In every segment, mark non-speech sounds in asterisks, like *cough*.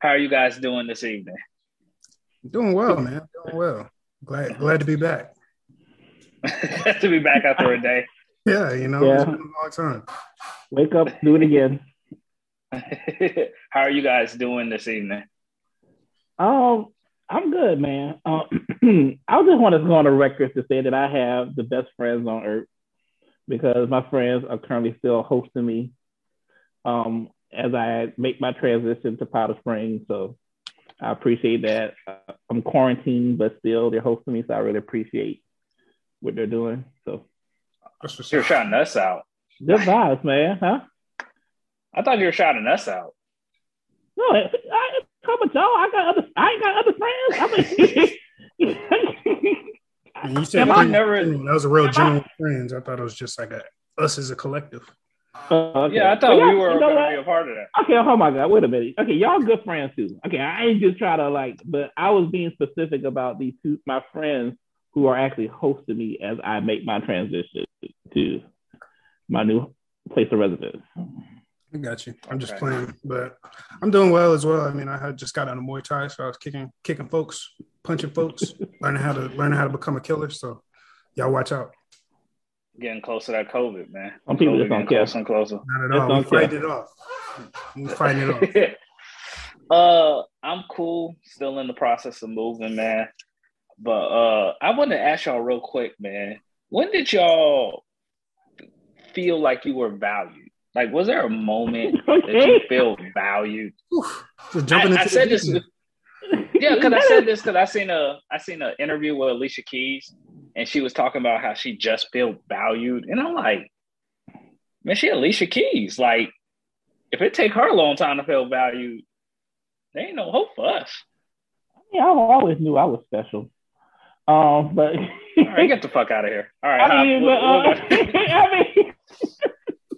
How are you guys doing this evening? Doing well, man. Doing well. Glad glad to be back. *laughs* to be back after a day. *laughs* Yeah, you know, Yeah. it's been a long time. Wake up, do it again. *laughs* How are you guys doing this evening? Um, I'm good, man. Um, *clears throat* I just want to go on the record to say that I have the best friends on earth because my friends are currently still hosting me um, as I make my transition to Powder Springs. So I appreciate that. Uh, I'm quarantined, but still they're hosting me, so I really appreciate what they're doing. So You're shouting us out. good vibes, man. Huh? I thought you were shouting us out. No, I, I, how about y'all? I got other. I ain't got other friends. I mean, And *laughs* you said Am I never- that was a real general friends. I thought it was just like a us as a collective. Uh, okay. Yeah, I thought we y'all- were you know going to be a part of that. Okay, oh my god, wait a minute. Okay, y'all good friends too. Okay, I ain't just try to like, but I was being specific about these two my friends who are actually hosting me as I make my transition to my new place of residence. I got you. I'm just Okay. playing, but I'm doing well as well. I mean, I had just got out of Muay Thai, so I was kicking, kicking folks, punching folks, *laughs* learning how to learning how to become a killer. So, y'all watch out. Getting close to that COVID, man. Some people COVID just don't getting care. closer and closer. Not at Just all. We don't care. it off. We fighting it off. *laughs* uh, I'm cool. Still in the process of moving, man. But uh, I want to ask y'all real quick, man. When did y'all feel like you were valued? Like, was there a moment *laughs* that you Okay. feel valued? Oof. Just jumping I, into I said *laughs* this. Yeah, because I said this because I seen a I seen an interview with Alicia Keys, and she was talking about how she just felt valued, and I'm like, man, she Alicia Keys. Like, if it take her a long time to feel valued, there ain't no hope for us. Yeah, I always knew I was special. Um, but All right, get the fuck out of here. All right, I mean, Hop, but, what- uh, *laughs* I mean,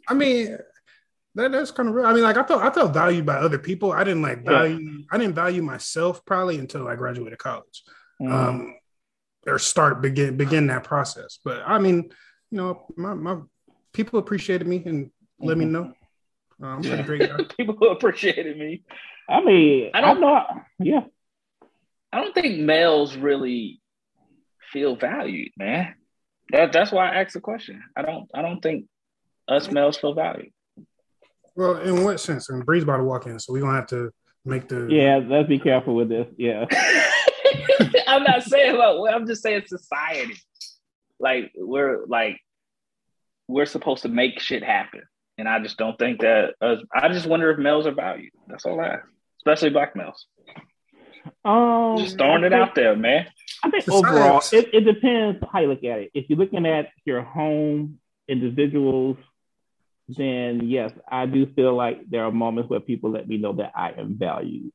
I mean, that, that's kind of real. I mean, like I felt I felt valued by other people. I didn't like Yeah. value. I didn't value myself probably until I graduated college, mm, um, or start begin begin that process. But I mean, you know, my, my people appreciated me and let me Mhm. know. Uh, I'm pretty great *laughs* guy. people who appreciated me. I mean, I I don't- don't know. Yeah, I don't think males really feel valued, man. That that's why I asked the question. I don't I don't think us males feel valued. Well, in what sense? And Bree's about to walk in, so we're gonna have to make the yeah. Let's be careful with this. Yeah. *laughs* *laughs* I'm not saying about. I'm just saying society. Like we're like we're supposed to make shit happen, and I just don't think that. Us, I just wonder if males are valued. That's all I ask, especially black males. Um, Just throwing I it out there, man. I think overall, it, it depends how you look at it. If you're looking at your home individuals, then yes, I do feel like there are moments where people let me know that I am valued.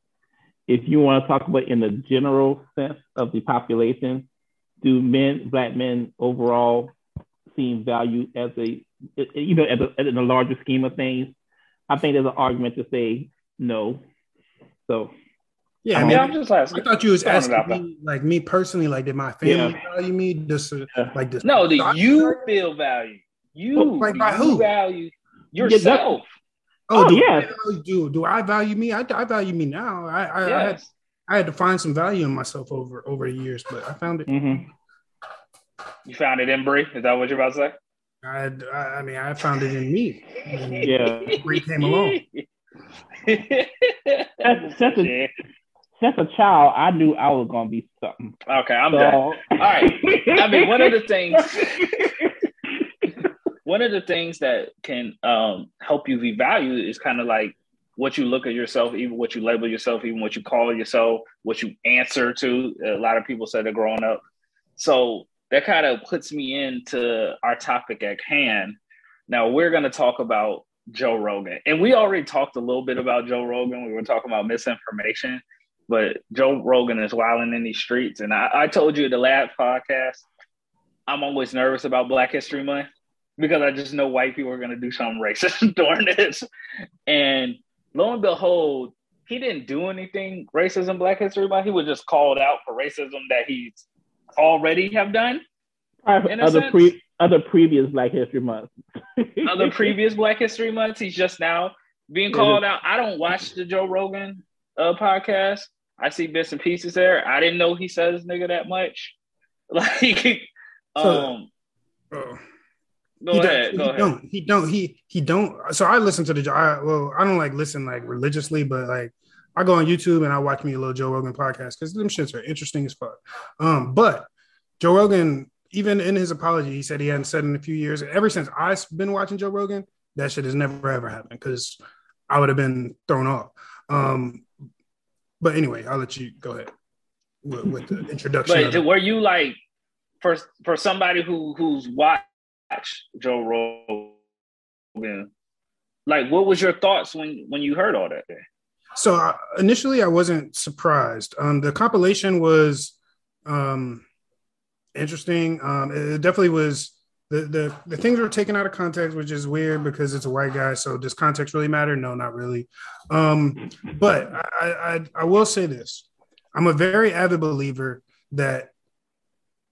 If you want to talk about in the general sense of the population, do men, black men overall, seem valued as a, you know, as a, in the larger scheme of things? I think there's an argument to say no. So yeah. I mean, yeah, I'm just asking. I thought you was Throwing asking me, like me personally, like did my family Yeah. value me? Just Yeah. like this? No, do you feel valued? You Well, like by you who? value Yeah, yourself? Oh, Oh, do, yes. I value- do do I value me? I, I value me now. I I, I, had. I had to find some value in myself over over the years, but I found it. mhm. You found it in Bree? Is that what you're about to say? I I, I mean, I found it in me. *laughs* Yeah. Bree came along. That's- that's a- since a child, I knew I was gonna be something. okay, I'm So, done. All right. I mean, one of the things, *laughs* one of the things that can um, help you be valued is kind of like what you look at yourself, even what you label yourself, even what you call yourself, what you answer to. A lot of people say they're growing up. So that kind of puts me into our topic at hand. Now we're going to talk about Joe Rogan, and we already talked a little bit about Joe Rogan. We were talking about misinformation, but Joe Rogan is wilding in these streets. And I, I told you the last podcast, I'm always nervous about Black History Month because I just know white people are going to do something racist during this. And lo and behold, he didn't do anything racist in Black History Month. He was just called out for racism that he's already have done. Other pre other previous Black History Month. *laughs* Other previous Black History Months, he's just now being called out. I don't watch the Joe Rogan uh, podcast. I see bits and pieces there. I didn't know he says nigga that much. *laughs* Like, um, Oh. Go he ahead, don't, go he ahead. don't he don't he he don't so i listen to the I, well i don't like listen like religiously but like i go on youtube and i watch me a little joe rogan podcast because them shits are interesting as fuck. Um but joe rogan even in his apology he said he hadn't said in a few years ever since i've been watching joe rogan that shit has never ever happened because i would have been thrown off. Um but anyway i'll let you go ahead with, with the introduction But were you like for for somebody who who's watched Joe Rogan? Like, what was your thoughts when when you heard all that? So uh, initially, I wasn't surprised. Um, the compilation was um, interesting. Um, it definitely was. The, the the things were taken out of context, which is weird because it's a white guy. So does context really matter? No, not really. Um, but I, I I will say this: I'm a very avid believer that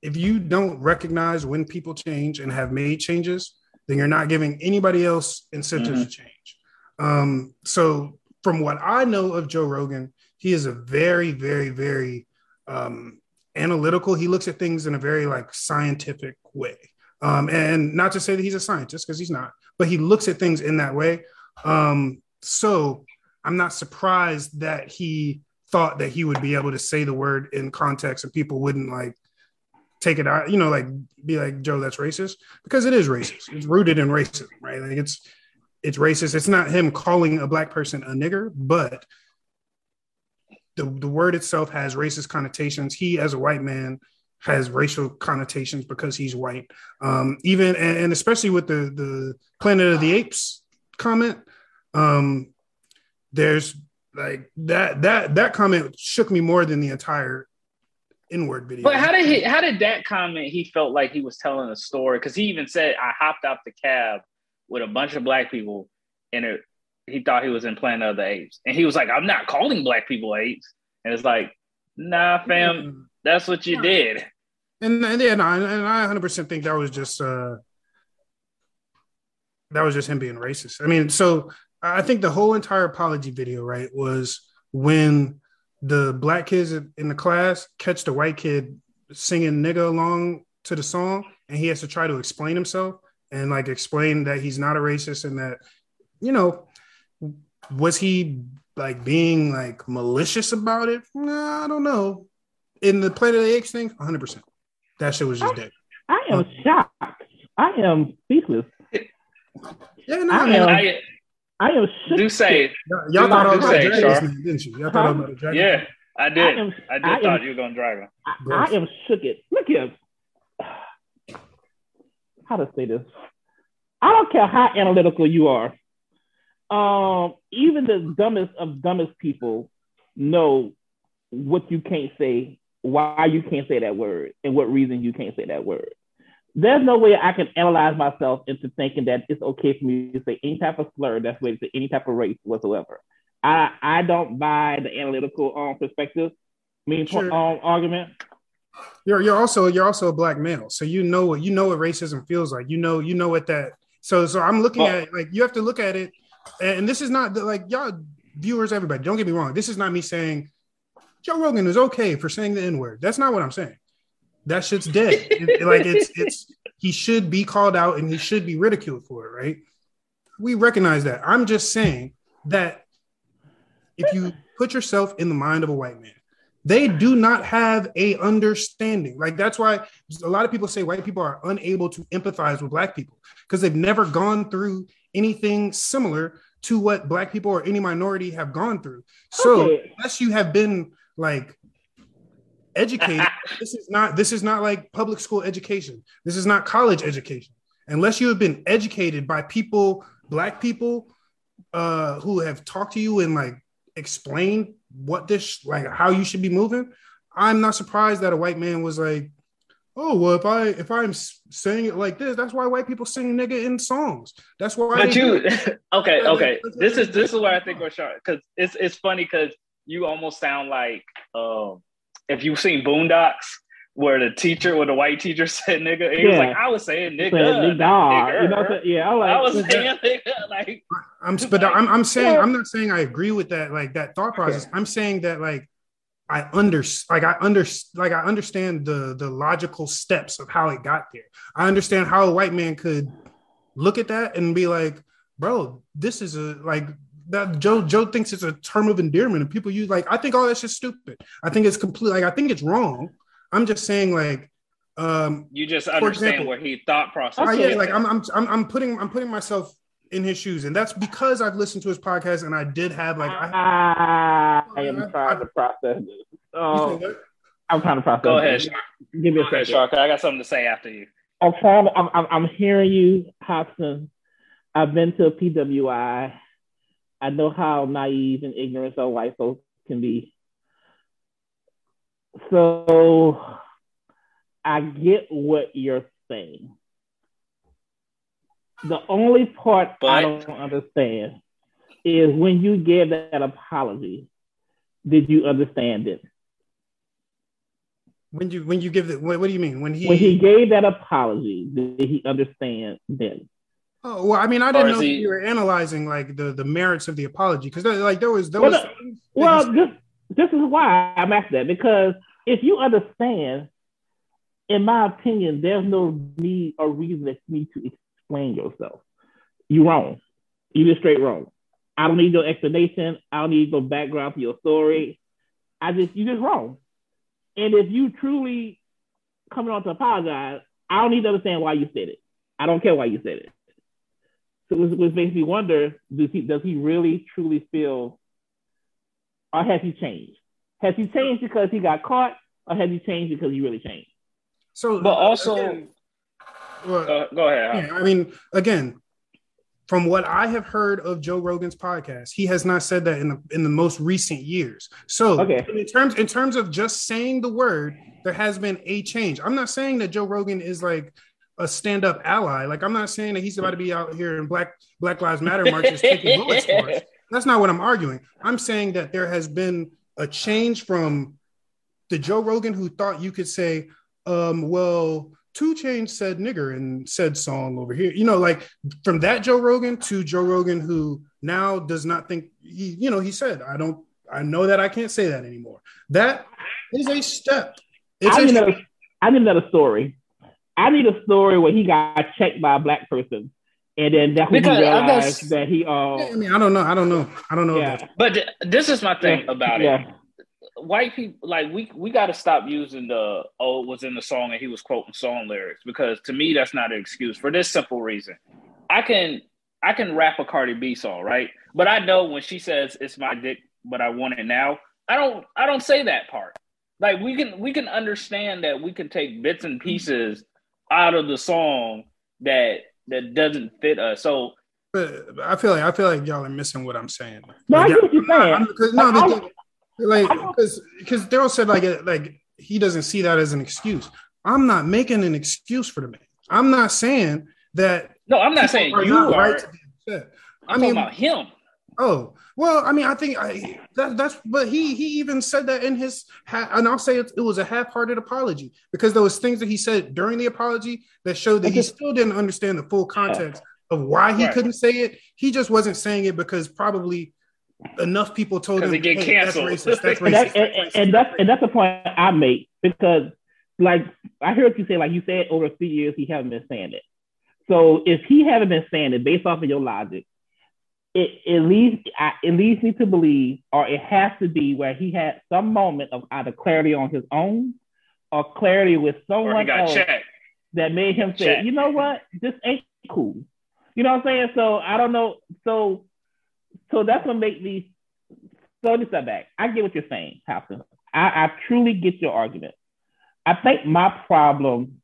if you don't recognize when people change and have made changes, then you're not giving anybody else incentives Mhm. to change. Um, so from what I know of Joe Rogan, he is a very, very, very um, analytical. He looks at things in a very like scientific way. Um, and not to say that he's a scientist because he's not, but he looks at things in that way. Um, so I'm not surprised that he thought that he would be able to say the word in context and people wouldn't like take it out, you know, like be like, Joe, that's racist because it is racist. It's rooted in racism, right? Like it's it's racist. It's not him calling a black person a nigger, but the, the word itself has racist connotations. He, as a white man, has racial connotations because he's white. Um, even and, and especially with the the Planet of the Apes comment, um, there's like that that that comment shook me more than the entire N-word video. But how did he? How did that comment? He felt like he was telling a story because he even said, "I hopped out the cab with a bunch of black people, and it, he thought he was in Planet of the Apes, and he was like, "I'm not calling black people apes," and it's like, "Nah, fam, that's what you did." And, and yeah, no, and, and I 100 percent think that was just uh that was just him being racist. I mean, so I think the whole entire apology video, right, was when the black kids in the class catch the white kid singing nigga along to the song, and he has to try to explain himself and like explain that he's not a racist and that, you know, was he like being like malicious about it? Nah, I don't know. In the Planet of the Apes thing, 100 percent that shit was just dead. I am shocked. I am speechless. Yeah, no, I I mean, am- I I am shook. do say, y'all, y'all thought I was do about say, to drag Char. this nigga, didn't you? Y'all thought I was about to drag yeah, I I did. am, I did I thought am- you were gonna drag him. I, I am shook. It. Look here. *sighs* How to say this? I don't care how analytical you are. Um, even the dumbest of dumbest people know what you can't say, why you can't say that word, and what reason you can't say that word. There's no way I can analyze myself into thinking that it's okay for me to say any type of slur that's related to any type of race whatsoever. I I don't buy the analytical um perspective, mean Sure. um, argument. You're you're also you're also a black male, so you know what you know what racism feels like. You know you know what that. So so I'm looking Well- at it, like you have to look at it, and this is not the, like y'all viewers, everybody. Don't get me wrong. This is not me saying Joe Rogan is okay for saying the N word. That's not what I'm saying. That shit's dead. It- like it's it's he should be called out and he should be ridiculed for it, right? We recognize that. I'm just saying that if you put yourself in the mind of a white man, they do not have a understanding. Like that's why a lot of people say white people are unable to empathize with black people because they've never gone through anything similar to what black people or any minority have gone through. So Okay. unless you have been like educated, *laughs* this is not this is not like public school education. This is not college education. Unless you have been educated by people, black people, uh, who have talked to you and like explained what this like how you should be moving. I'm not surprised that a white man was like, "Oh, well, if I if I'm saying it like this, that's why white people sing nigga in songs. That's why." But you, it." *laughs* okay, okay. This is this is where I think we're sharp because it's it's funny because you almost sound like um, if you've seen Boondocks, where the teacher, where the white teacher *laughs* said nigga, he was like, I was saying nigga, nigga, nigga. You know, yeah, I was, like, I was *laughs* saying nigga, like I'm, but I'm, I'm saying, I'm not saying I agree with that, like that thought process. I'm saying that like I under like I under like I understand the the logical steps of how it got there. I understand how a white man could look at that and be like, bro, this is a like that Joe Joe thinks it's a term of endearment and people use like I think all that's just stupid. I think it's complete like I think it's wrong. I'm just saying like um you just understand example, where he thought process. Uh, yeah, like I'm, I'm I'm I'm putting I'm putting myself in his shoes, and that's because I've listened to his podcast and I did have like I, I am trying to process this. Oh, I'm trying to process. Go ahead, Shark. Give me a second, Shark. I got something to say after you. I'm trying. To, I'm, I'm I'm hearing you, Hobson. I've been to a PWI. I know how naive and ignorant some white folks can be. So I get what you're saying. The only part but, I don't understand is when you gave that apology, did you understand it? When you when you give it, what, what do you mean? When he when he gave that apology, did he understand then? Oh well, I mean, I didn't know he... you were analyzing like the the merits of the apology because like there was there well, was. well, this this is why I'm asking that because if you understand, in my opinion, there's no need or reason for me to explain yourself. You're wrong. You're just straight wrong. I don't need no explanation. I don't need no background to your story. I just you just wrong. And if you truly coming on to apologize, I don't need to understand why you said it. I don't care why you said it. So which, which makes me wonder, does he does he really truly feel or has he changed? Has he changed because he got caught, or has he changed because he really changed? So, but also, again, well, uh, go ahead. Yeah, I mean, again, from what I have heard of Joe Rogan's podcast, he has not said that in the in the most recent years. So, okay. in terms in terms of just saying the word, there has been a change. I'm not saying that Joe Rogan is like a stand up ally. Like I'm not saying that he's about to be out here in Black Black Lives Matter marches taking *laughs* bullets for us. That's not what I'm arguing. I'm saying that there has been a change from the Joe Rogan who thought you could say, um, well, 2 Chainz said nigger and said song over here. You know, like from that Joe Rogan to Joe Rogan who now does not think he, you know, he said, I don't, I know that I can't say that anymore. That is a step. It's I, need a, I need another story. I need a story where he got checked by a black person. And then that's when he realized that he. Uh, I mean, I don't know. I don't know. I don't know. Yeah. But th- this is my thing yeah. about it. Yeah white people like we we got to stop using the oh it was in the song and he was quoting song lyrics because to me that's not an excuse for this simple reason. I can I can rap a Cardi B song, right? But I know when she says it's my dick, but I want it now. I don't I don't say that part. Like we can we can understand that we can take bits and pieces out of the song that that doesn't fit us. So but I feel like I feel like y'all are missing what I'm saying. No, like, I get what you're saying. no, like because because Daryl said like uh, like he doesn't see that as an excuse. I'm not making an excuse for the man. I'm not saying that. No, I'm not saying you are. Right to be upset. I'm I mean, about him. Oh well, I mean, I think I, that, that's. But he he even said that in his and I'll say it, it was a half-hearted apology because there was things that he said during the apology that showed that he still didn't understand the full context of why he right. couldn't say it. He just wasn't saying it because probably enough people told him they get hey, canceled. That's racist. That's *laughs* racist. and, that's, and, and, that's and that's the point I make because like I heard you say like you said over three years he haven't been saying it. So if he haven't been saying it based off of your logic, it it leads it leads me to believe, or it has to be where he had some moment of either clarity on his own or clarity with someone else checked. that made him say, you know what, this ain't cool. You know what I'm saying? So I don't know. So so that's what make me so just step back. I get what you're saying, Hobson. I, I truly get your argument. I think my problem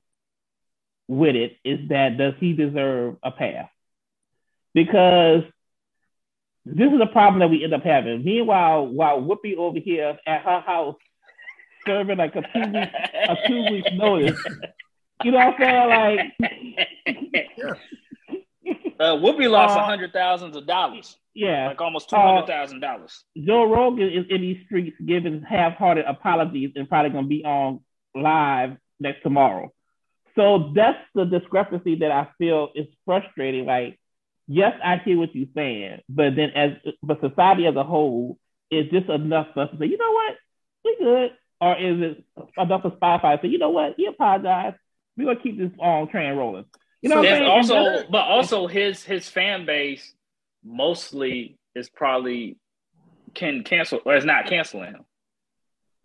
with it is that does he deserve a pass? Because this is a problem that we end up having. Meanwhile, while Whoopi over here at her house serving like a two week a two week notice, you know what I'm saying? Like, *laughs* uh, Whoopi lost a uh, hundred thousands of dollars. Yeah, like almost two hundred thousand uh, dollars. Joe Rogan is in these streets giving half-hearted apologies and probably gonna be on live next tomorrow. So that's the discrepancy that I feel is frustrating. Like, yes, I hear what you're saying, but then as but society as a whole, is this enough for us to say, you know what, we good, or is it enough for Spotify to say, you know what, we apologize, we're gonna keep this on train rolling. You know, so also, but also his his fan base mostly is probably can cancel or is not canceling him.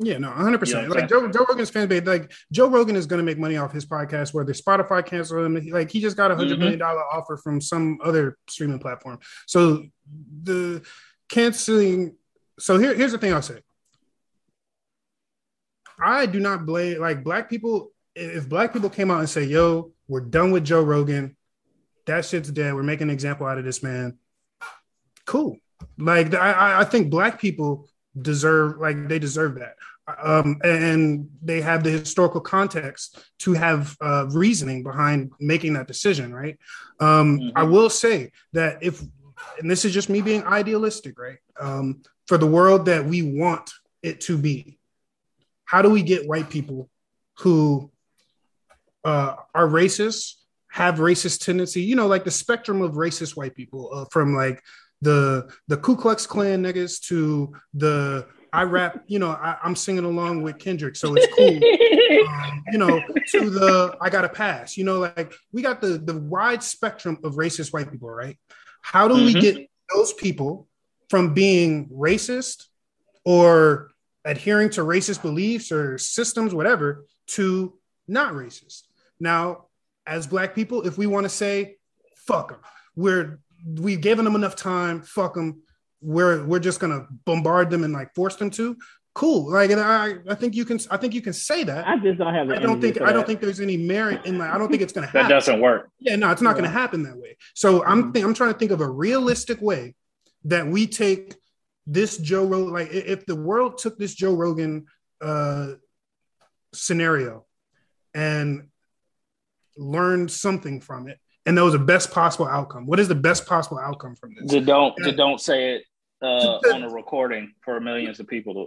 Yeah, no, 100. percent Like Joe, Joe Rogan's fan base, like Joe Rogan is going to make money off his podcast, whether Spotify cancel him. Like he just got a 100 mm-hmm. million dollar offer from some other streaming platform. So the canceling. So here, here's the thing I'll say. I do not blame like black people. If black people came out and say, "Yo, we're done with Joe Rogan," that shit's dead. We're making an example out of this man. Cool. Like I, I think black people deserve like they deserve that. Um, and they have the historical context to have uh, reasoning behind making that decision right? Um, mm-hmm. i will say that if and this is just me being idealistic right? Um, for the world that we want it to be how do we get white people who uh, are racist have racist tendency? You know like the spectrum of racist white people uh, from like the the Ku Klux Klan niggas to the I rap, you know, I, am singing along with Kendrick, so it's cool. *laughs* um, you know, to the I got a pass. You know, like we got the the wide spectrum of racist white people, right? How do mm-hmm. we get those people from being racist or adhering to racist beliefs or systems, whatever, to not racist? Now, as black people, if we want to say, fuck them, we're we've given them enough time. Fuck them. We're we're just gonna bombard them and like force them to. Cool. Like, and I I think you can I think you can say that. I just don't have. I don't think I don't think there's any merit in like I don't think it's gonna happen. *laughs* that doesn't work. Yeah, no, it's not yeah. gonna happen that way. So I'm mm-hmm. th- I'm trying to think of a realistic way that we take this Joe Rogan. Like, if the world took this Joe Rogan uh, scenario and learned something from it and that was the best possible outcome. What is the best possible outcome from this? To don't to don't say it uh, on a recording for millions of people to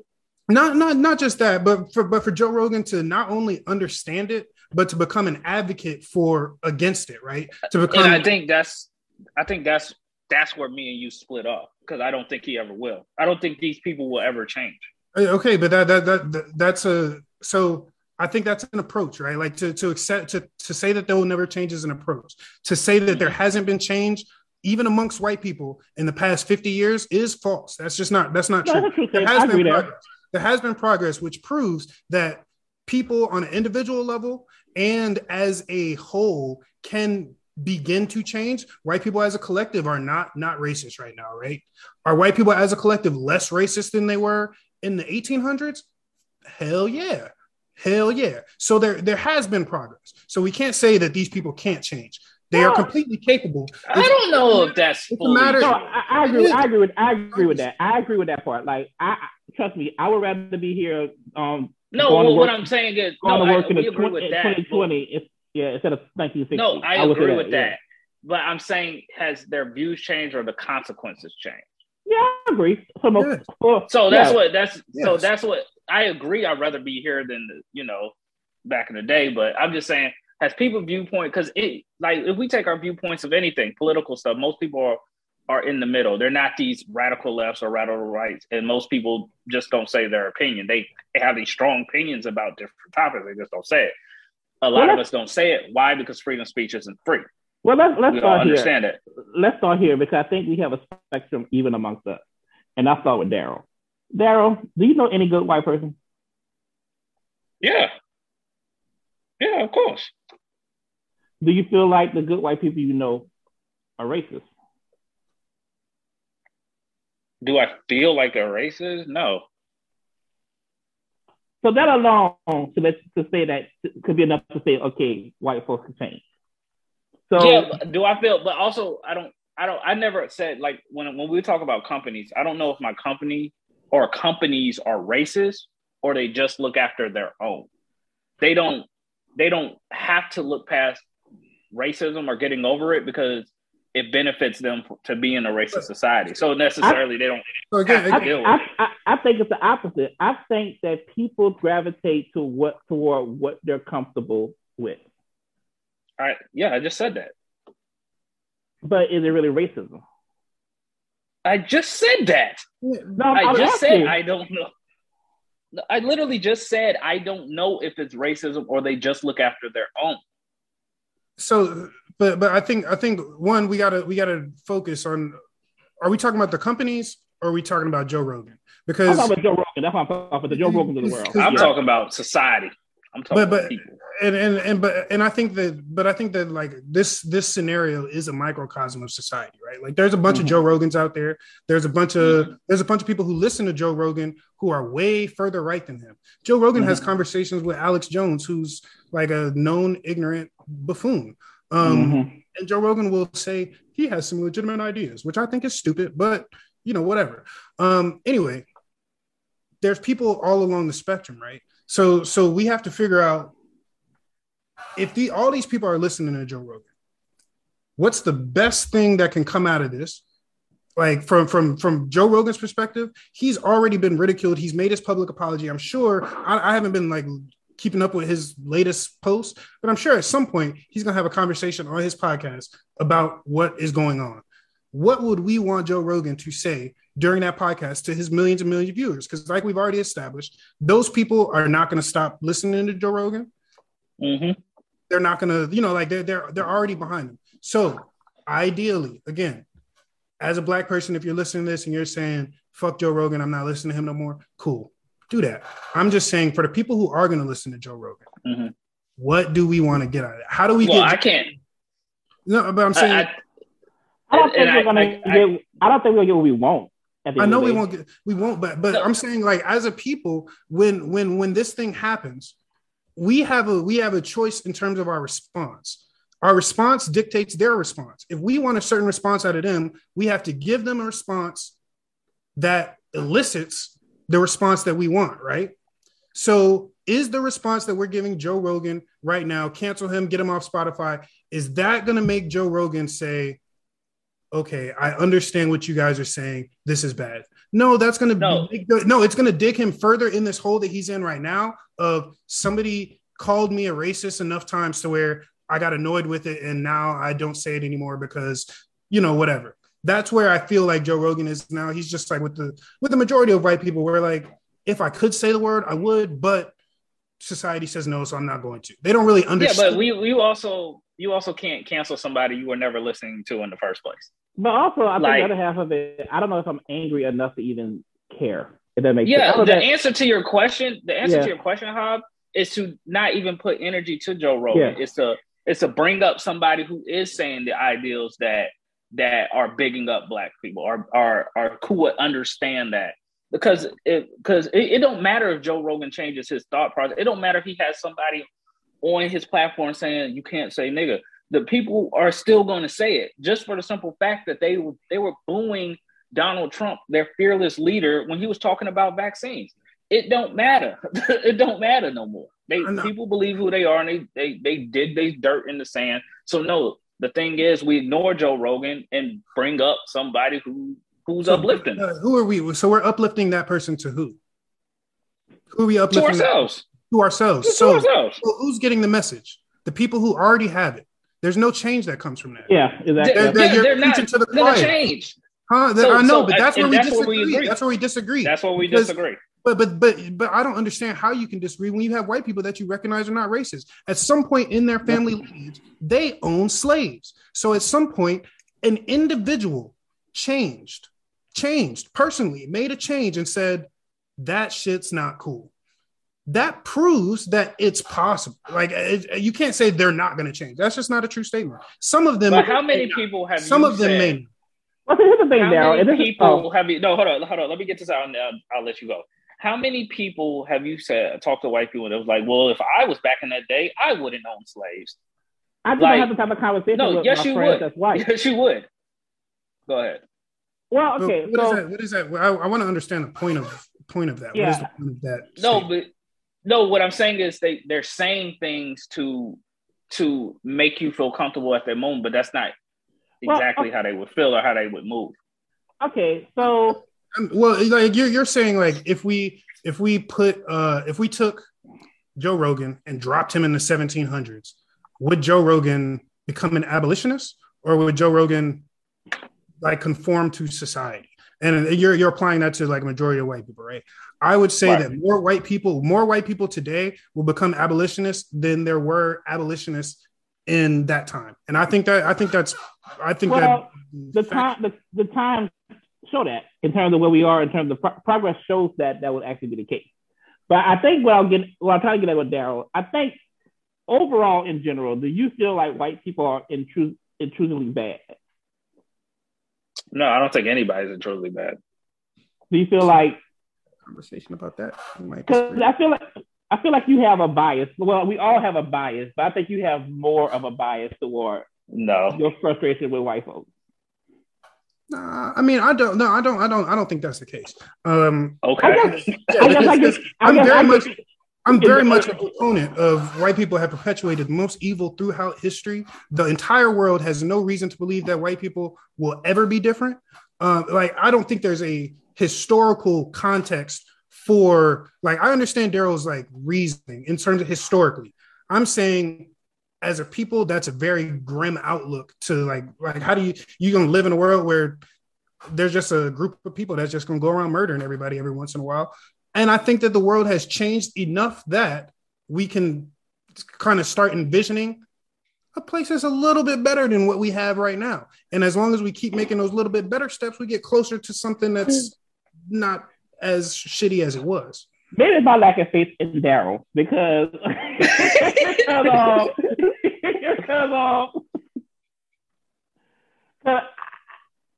not not not just that, but for but for Joe Rogan to not only understand it, but to become an advocate for against it, right? To become and I think that's I think that's that's where me and you split up because I don't think he ever will. I don't think these people will ever change. Okay, but that that that that's a so I think that's an approach, right? Like to to accept to to say that they will never change is an approach. To say that there hasn't been change, even amongst white people in the past 50 years, is false. That's just not that's not true. There has been progress. There has been progress, which proves that people on an individual level and as a whole can begin to change. White people as a collective are not not racist right now, right? Are white people as a collective less racist than they were in the 1800s? Hell yeah. Hell yeah. So there there has been progress. So we can't say that these people can't change. They well, are completely capable. It's, I don't know if that's it's a matter. No, I, I, agree. I agree with. I agree with that. I agree with that part. Like, I trust me. I would rather be here. Um, no, well, what I'm saying is, no, I, we agree 20, with that. 2020. It's, yeah, instead of 1960. No, I, I agree with that. Yeah. But I'm saying, has their views changed or the consequences changed? Yeah, I agree. So, yeah. Uh, so that's yeah. what that's yes. so that's what I agree. I'd rather be here than you know back in the day. But I'm just saying, has people viewpoint because it like if we take our viewpoints of anything political stuff, most people are are in the middle. They're not these radical lefts or radical rights, and most people just don't say their opinion. They, they have these strong opinions about different topics. They just don't say it. A lot well, of us don't say it. Why? Because freedom of speech isn't free. Well, let's let's start understand here. it. Let's start here because I think we have a spectrum even amongst us. And I start with Daryl. Daryl, do you know any good white person? Yeah. Yeah, of course. Do you feel like the good white people you know are racist? Do I feel like a racist? No. So that alone to to say that could be enough to say, okay, white folks can change. So yeah, do I feel? But also, I don't. I don't. I never said like when when we talk about companies. I don't know if my company or companies are racist or they just look after their own. They don't they don't have to look past racism or getting over it because it benefits them to be in a racist society. So necessarily I, they don't. So again, I, I, I, think it's the opposite. I think that people gravitate to what toward what they're comfortable with. All right. Yeah, I just said that. But is it really racism? I just said that. No, I I'm just asking. said I don't know. I literally just said I don't know if it's racism or they just look after their own. So, but but I think I think one we gotta we gotta focus on. Are we talking about the companies or are we talking about Joe Rogan? Because I'm talking about Joe Rogan. That's what I'm talking about. The Joe Rogan of the world. I'm talking about society. I'm talking but, but, people. And and and but and I think that but I think that like this this scenario is a microcosm of society, right? Like there's a bunch mm-hmm. of Joe Rogans out there. There's a bunch of mm-hmm. there's a bunch of people who listen to Joe Rogan who are way further right than him. Joe Rogan mm-hmm. has conversations with Alex Jones, who's like a known ignorant buffoon. Um, mm-hmm. and Joe Rogan will say he has some legitimate ideas, which I think is stupid, but you know, whatever. Um, anyway, there's people all along the spectrum, right? So so we have to figure out if the all these people are listening to Joe Rogan, what's the best thing that can come out of this? Like from from from Joe Rogan's perspective, he's already been ridiculed. He's made his public apology. I'm sure I, I haven't been like keeping up with his latest posts, but I'm sure at some point he's gonna have a conversation on his podcast about what is going on. What would we want Joe Rogan to say during that podcast to his millions and millions of viewers. Because, like we've already established, those people are not going to stop listening to Joe Rogan. Mm-hmm. They're not going to, you know, like they're they're they're already behind him. So, ideally, again, as a black person, if you're listening to this and you're saying "fuck Joe Rogan," I'm not listening to him no more. Cool, do that. I'm just saying for the people who are going to listen to Joe Rogan, mm-hmm. what do we want to get out of it? How do we well, get? I can't. No, but I'm saying. I, I, I don't think we're gonna I, get. I, don't think we'll get what we want. I know we won't get, we won't, but but I'm saying like as a people, when when when this thing happens, we have a we have a choice in terms of our response. Our response dictates their response. If we want a certain response out of them, we have to give them a response that elicits the response that we want, right? So, is the response that we're giving Joe Rogan right now, cancel him, get him off Spotify, is that going to make Joe Rogan say, okay, I understand what you guys are saying. This is bad. No, that's going to no. Be, no, it's going to dig him further in this hole that he's in right now. Of somebody called me a racist enough times to where I got annoyed with it, and now I don't say it anymore because you know whatever. That's where I feel like Joe Rogan is now. He's just like with the with the majority of white people. Where like, if I could say the word, I would, but society says no, so I'm not going to. They don't really understand. Yeah, but we we also you also can't cancel somebody you were never listening to in the first place. But also, I like, think the other half of it, I don't know if I'm angry enough to even care. If that makes yeah, sense. the that, answer to your question, the answer yeah. to your question, Hob, is to not even put energy to Joe Rogan. Yeah. It's to it's to bring up somebody who is saying the ideals that that are bigging up black people, are are are who would understand that. Because it because it, it don't matter if Joe Rogan changes his thought process. It don't matter if he has somebody on his platform saying you can't say nigga. The people are still going to say it just for the simple fact that they were they were booing Donald Trump, their fearless leader, when he was talking about vaccines. It don't matter. *laughs* it don't matter no more. They people believe who they are and they they they did they dirt in the sand. So no, the thing is we ignore Joe Rogan and bring up somebody who who's so, uplifting. Uh, who are we? So we're uplifting that person to who? Who are we uplifting? To ourselves to ourselves. so, ourselves. so who's getting the message? The people who already have it. There's no change that comes from that. Yeah, exactly. They're, they're, yeah, they're not to the gonna change. Huh? So, I know, so, but that's where we that's disagree. Where we that's where we disagree. That's where we because, disagree. But but but but I don't understand how you can disagree when you have white people that you recognize are not racist. At some point in their family lineage, they own slaves. So at some point, an individual changed, changed personally, made a change and said, that shit's not cool that proves that it's possible. Like it, you can't say they're not going to change. That's just not a true statement. Some of them. But how many people have? Some of them may. Well, here's the thing, how Many people oh. have you? No, hold on, hold on. Let me get this out, and I'll, I'll let you go. How many people have you said talked to white people that was like, well, if I was back in that day, I wouldn't own slaves. I just like, have to have a conversation. No, yes, you would. That's white. Yes, you would. Go ahead. Well, okay. But what so, is that? What is that? I, I want to understand the point of point of that. Yeah. What is the point of that? No, statement? But no, what I'm saying is they they're saying things to to make you feel comfortable at that moment, but that's not exactly well, how they would feel or how they would move. Okay, so well, like you're you're saying like if we if we put uh if we took Joe Rogan and dropped him in the 1700s, would Joe Rogan become an abolitionist or would Joe Rogan like conform to society? And you're you're applying that to like a majority of white people, right? I would say right. that more white people, more white people today will become abolitionists than there were abolitionists in that time. And I think that I think that's I think well, that the time the, the time show that in terms of where we are in terms of pro- progress shows that that would actually be the case. But I think what I'll get, what I'm trying to get at with Daryl, I think overall in general, do you feel like white people are intru- intrusively bad? No, I don't think anybody's intrusively bad. Do you feel like conversation about that? Because I feel like I feel like you have a bias. Well, we all have a bias, but I think you have more of a bias toward no your frustration with white folks. Nah, I mean, I don't. No, I don't. I don't. I don't think that's the case. Um, okay. I'm very much. I'm very much a proponent of white people have perpetuated most evil throughout history. The entire world has no reason to believe that white people will ever be different. Um, like, I don't think there's a historical context for like. I understand Daryl's like reasoning in terms of historically. I'm saying as a people, that's a very grim outlook to like like how do you you gonna live in a world where there's just a group of people that's just gonna go around murdering everybody every once in a while. And I think that the world has changed enough that we can kind of start envisioning a place that's a little bit better than what we have right now. And as long as we keep making those little bit better steps, we get closer to something that's mm. Not as shitty as it was. Maybe it's my lack of faith in Daryl because because um, because um,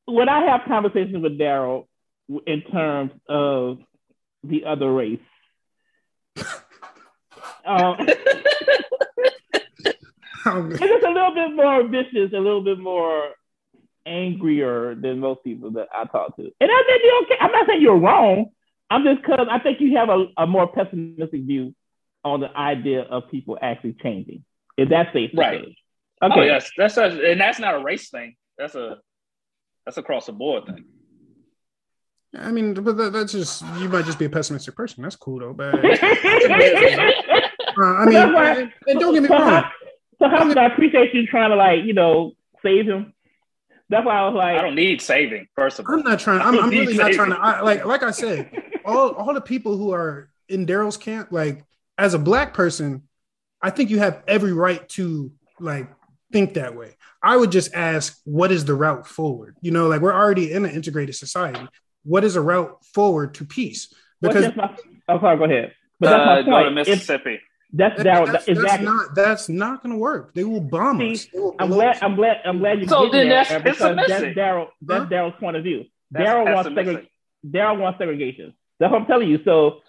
when I have conversations with Daryl in terms of the other race, um, *laughs* it's just a little bit more vicious, a little bit more angrier than most people that I talk to. And I think you're okay. I'm not saying you're wrong. I'm just because I think you have a, a more pessimistic view on the idea of people actually changing. Is that safe, right? Say. Okay, oh, yes, that's a, and that's not a race thing. That's a that's across the board thing. I mean, but that, that's just you might just be a pessimistic person. That's cool though, but *laughs* uh, I mean, why, and don't get me so wrong. How, so how, I appreciate you trying to like you know save him. That's why I was like, I don't need saving. First of all, *laughs* I'm not trying. I'm, I'm really not trying to. I, like, like I said, all all the people who are in Daryl's camp, like as a black person, I think you have every right to like think that way. I would just ask, what is the route forward? You know, like we're already in an integrated society. What is a route forward to peace? Because my, oh, sorry, go ahead. But that's my uh, point. Go to Mississippi. If, that's that, that's, that's, exactly. not that's not going to work. They will bomb See, us. Will I'm glad. I'm glad. I'm glad you. So then there, that's because that's Daryl. That's huh? Daryl's point of view. Daryl wants segre- Daryl wants segregation. That's what I'm telling you. So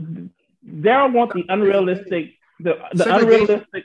Daryl wants the unrealistic, the, the unrealistic.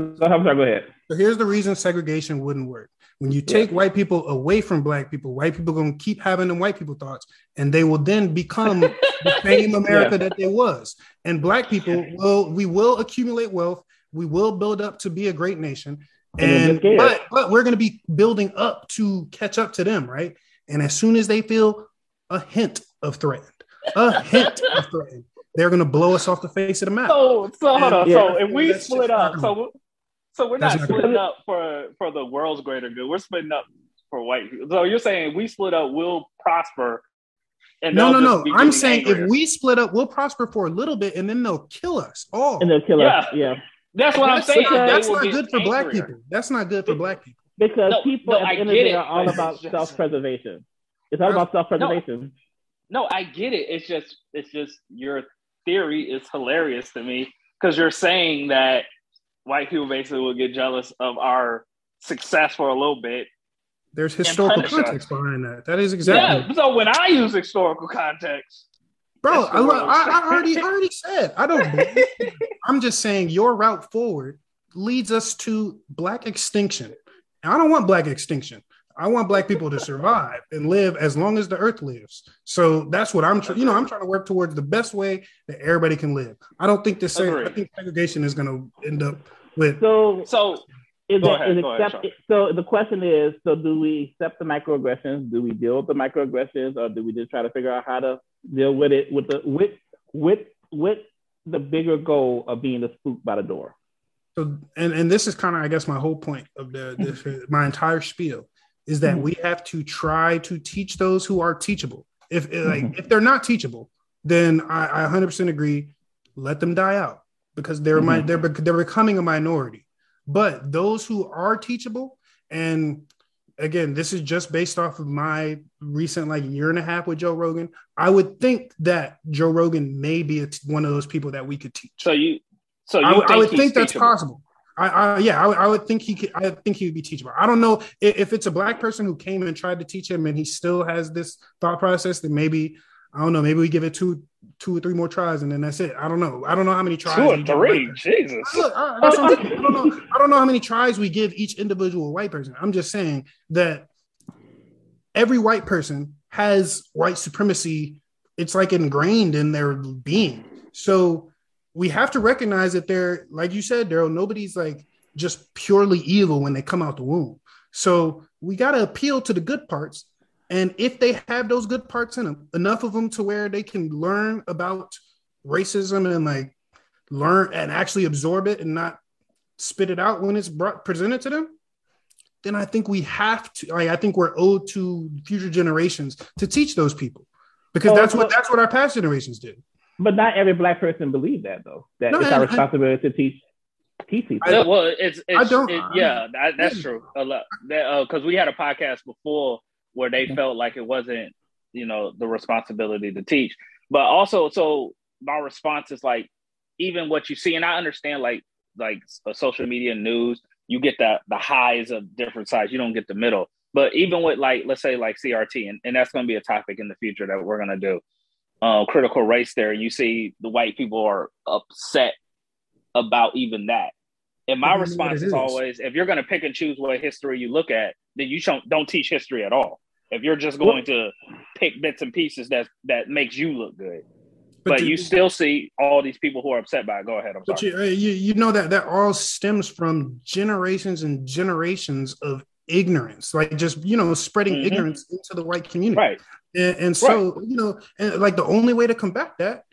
I'm sorry, go ahead. So here's the reason segregation wouldn't work. When you take yeah. white people away from black people, white people are gonna keep having them white people thoughts, and they will then become *laughs* the same America yeah. that they was. And black people will we will accumulate wealth, we will build up to be a great nation, and, and but, but we're gonna be building up to catch up to them, right? And as soon as they feel a hint of threatened, a hint of threat, they're gonna blow us off the face of the map. So, so hold on. Yeah. So if we split up, so so we're not splitting up for for the world's greater good. We're splitting up for white people. So you're saying we split up, we'll prosper. And no, no, no. I'm saying angrier. if we split up, we'll prosper for a little bit, and then they'll kill us all. And they'll kill yeah. us. Yeah. That's what that's, I'm saying. That's not good for angrier. black people. That's not good for black people. Because no, people no, at the end of the day are all about just, self-preservation. It's all about self-preservation. No, no, I get it. It's just it's just your theory is hilarious to me because you're saying that white people basically will get jealous of our success for a little bit. There's historical context us. behind that. That is exactly. Yeah. So when I use historical context, bro, I, I, I, already I already *laughs* said I don't. I'm just saying your route forward leads us to black extinction. And I don't want black extinction. I want black people to survive and live as long as the earth lives. So that's what I'm trying. You know, I'm trying to work towards the best way that everybody can live. I don't think this. I think segregation is going to end up with. So so Is Go that, ahead, is go ahead, so the question is, so do we accept the microaggressions? Do we deal with the microaggressions, or do we just try to figure out how to deal with it with the with with with the bigger goal of being the spook by the door? So, and and this is kind of, I guess, my whole point of the this, my entire spiel is that Mhm. we have to try to teach those who are teachable. If like Mhm. if they're not teachable, then I, I 100% agree. Let them die out because they're my Mhm. they're they're becoming a minority. But those who are teachable, and again, this is just based off of my recent like year and a half with Joe Rogan. I would think that Joe Rogan may be a t- one of those people that we could teach. So you, so you I would- think I would he's think that's possible. I, I yeah, I, would- I would think he could. I think he would be teachable. I don't know if, if it's a black person who came and tried to teach him, and he still has this thought process. Then maybe I don't know. Maybe we give it two, two or three more tries, and then that's it. I don't know. I don't know how many tries. Two or three, Jesus. Look, I. I don't know. I don't know how many tries we give each individual white person. I'm just saying that every white person has white supremacy. It's like ingrained in their being. So we have to recognize that they're, like you said, Daryl, nobody's like just purely evil when they come out the womb. So we got to appeal to the good parts. And if they have those good parts in them, enough of them to where they can learn about racism and like learn and actually absorb it and not spit it out when it's brought presented to them, then I think we have to. Like, I think we're owed to future generations to teach those people because Oh, that's what that's what our past generations did. But not every black person believes that though. That No, it's our and- responsibility to teach teach people. Yeah, well, it's, it's I don't- it- yeah, that, that's true. A lot because we had a podcast before where they felt like it wasn't, you know, the responsibility to teach, but also, so my response is like, even what you see, and I understand, like, like uh, social media news, you get the the highs of different sides, you don't get the middle. But even with like, let's say like CRT, and, and that's going to be a topic in the future that we're going to do. Uh, critical race theory, you see the white people are upset about even that. And my I don't know what response is is. always, if you're going to pick and choose what history you look at, then you don't don't teach history at all. If you're just going to pick bits and pieces that that makes you look good, but, you still see all these people who are upset by it. Go ahead. I'm But sorry. you, you you know that that all stems from generations and generations of ignorance, like just you know spreading Mhm. ignorance into the white community. right. And, and so you know, and like the only way to combat that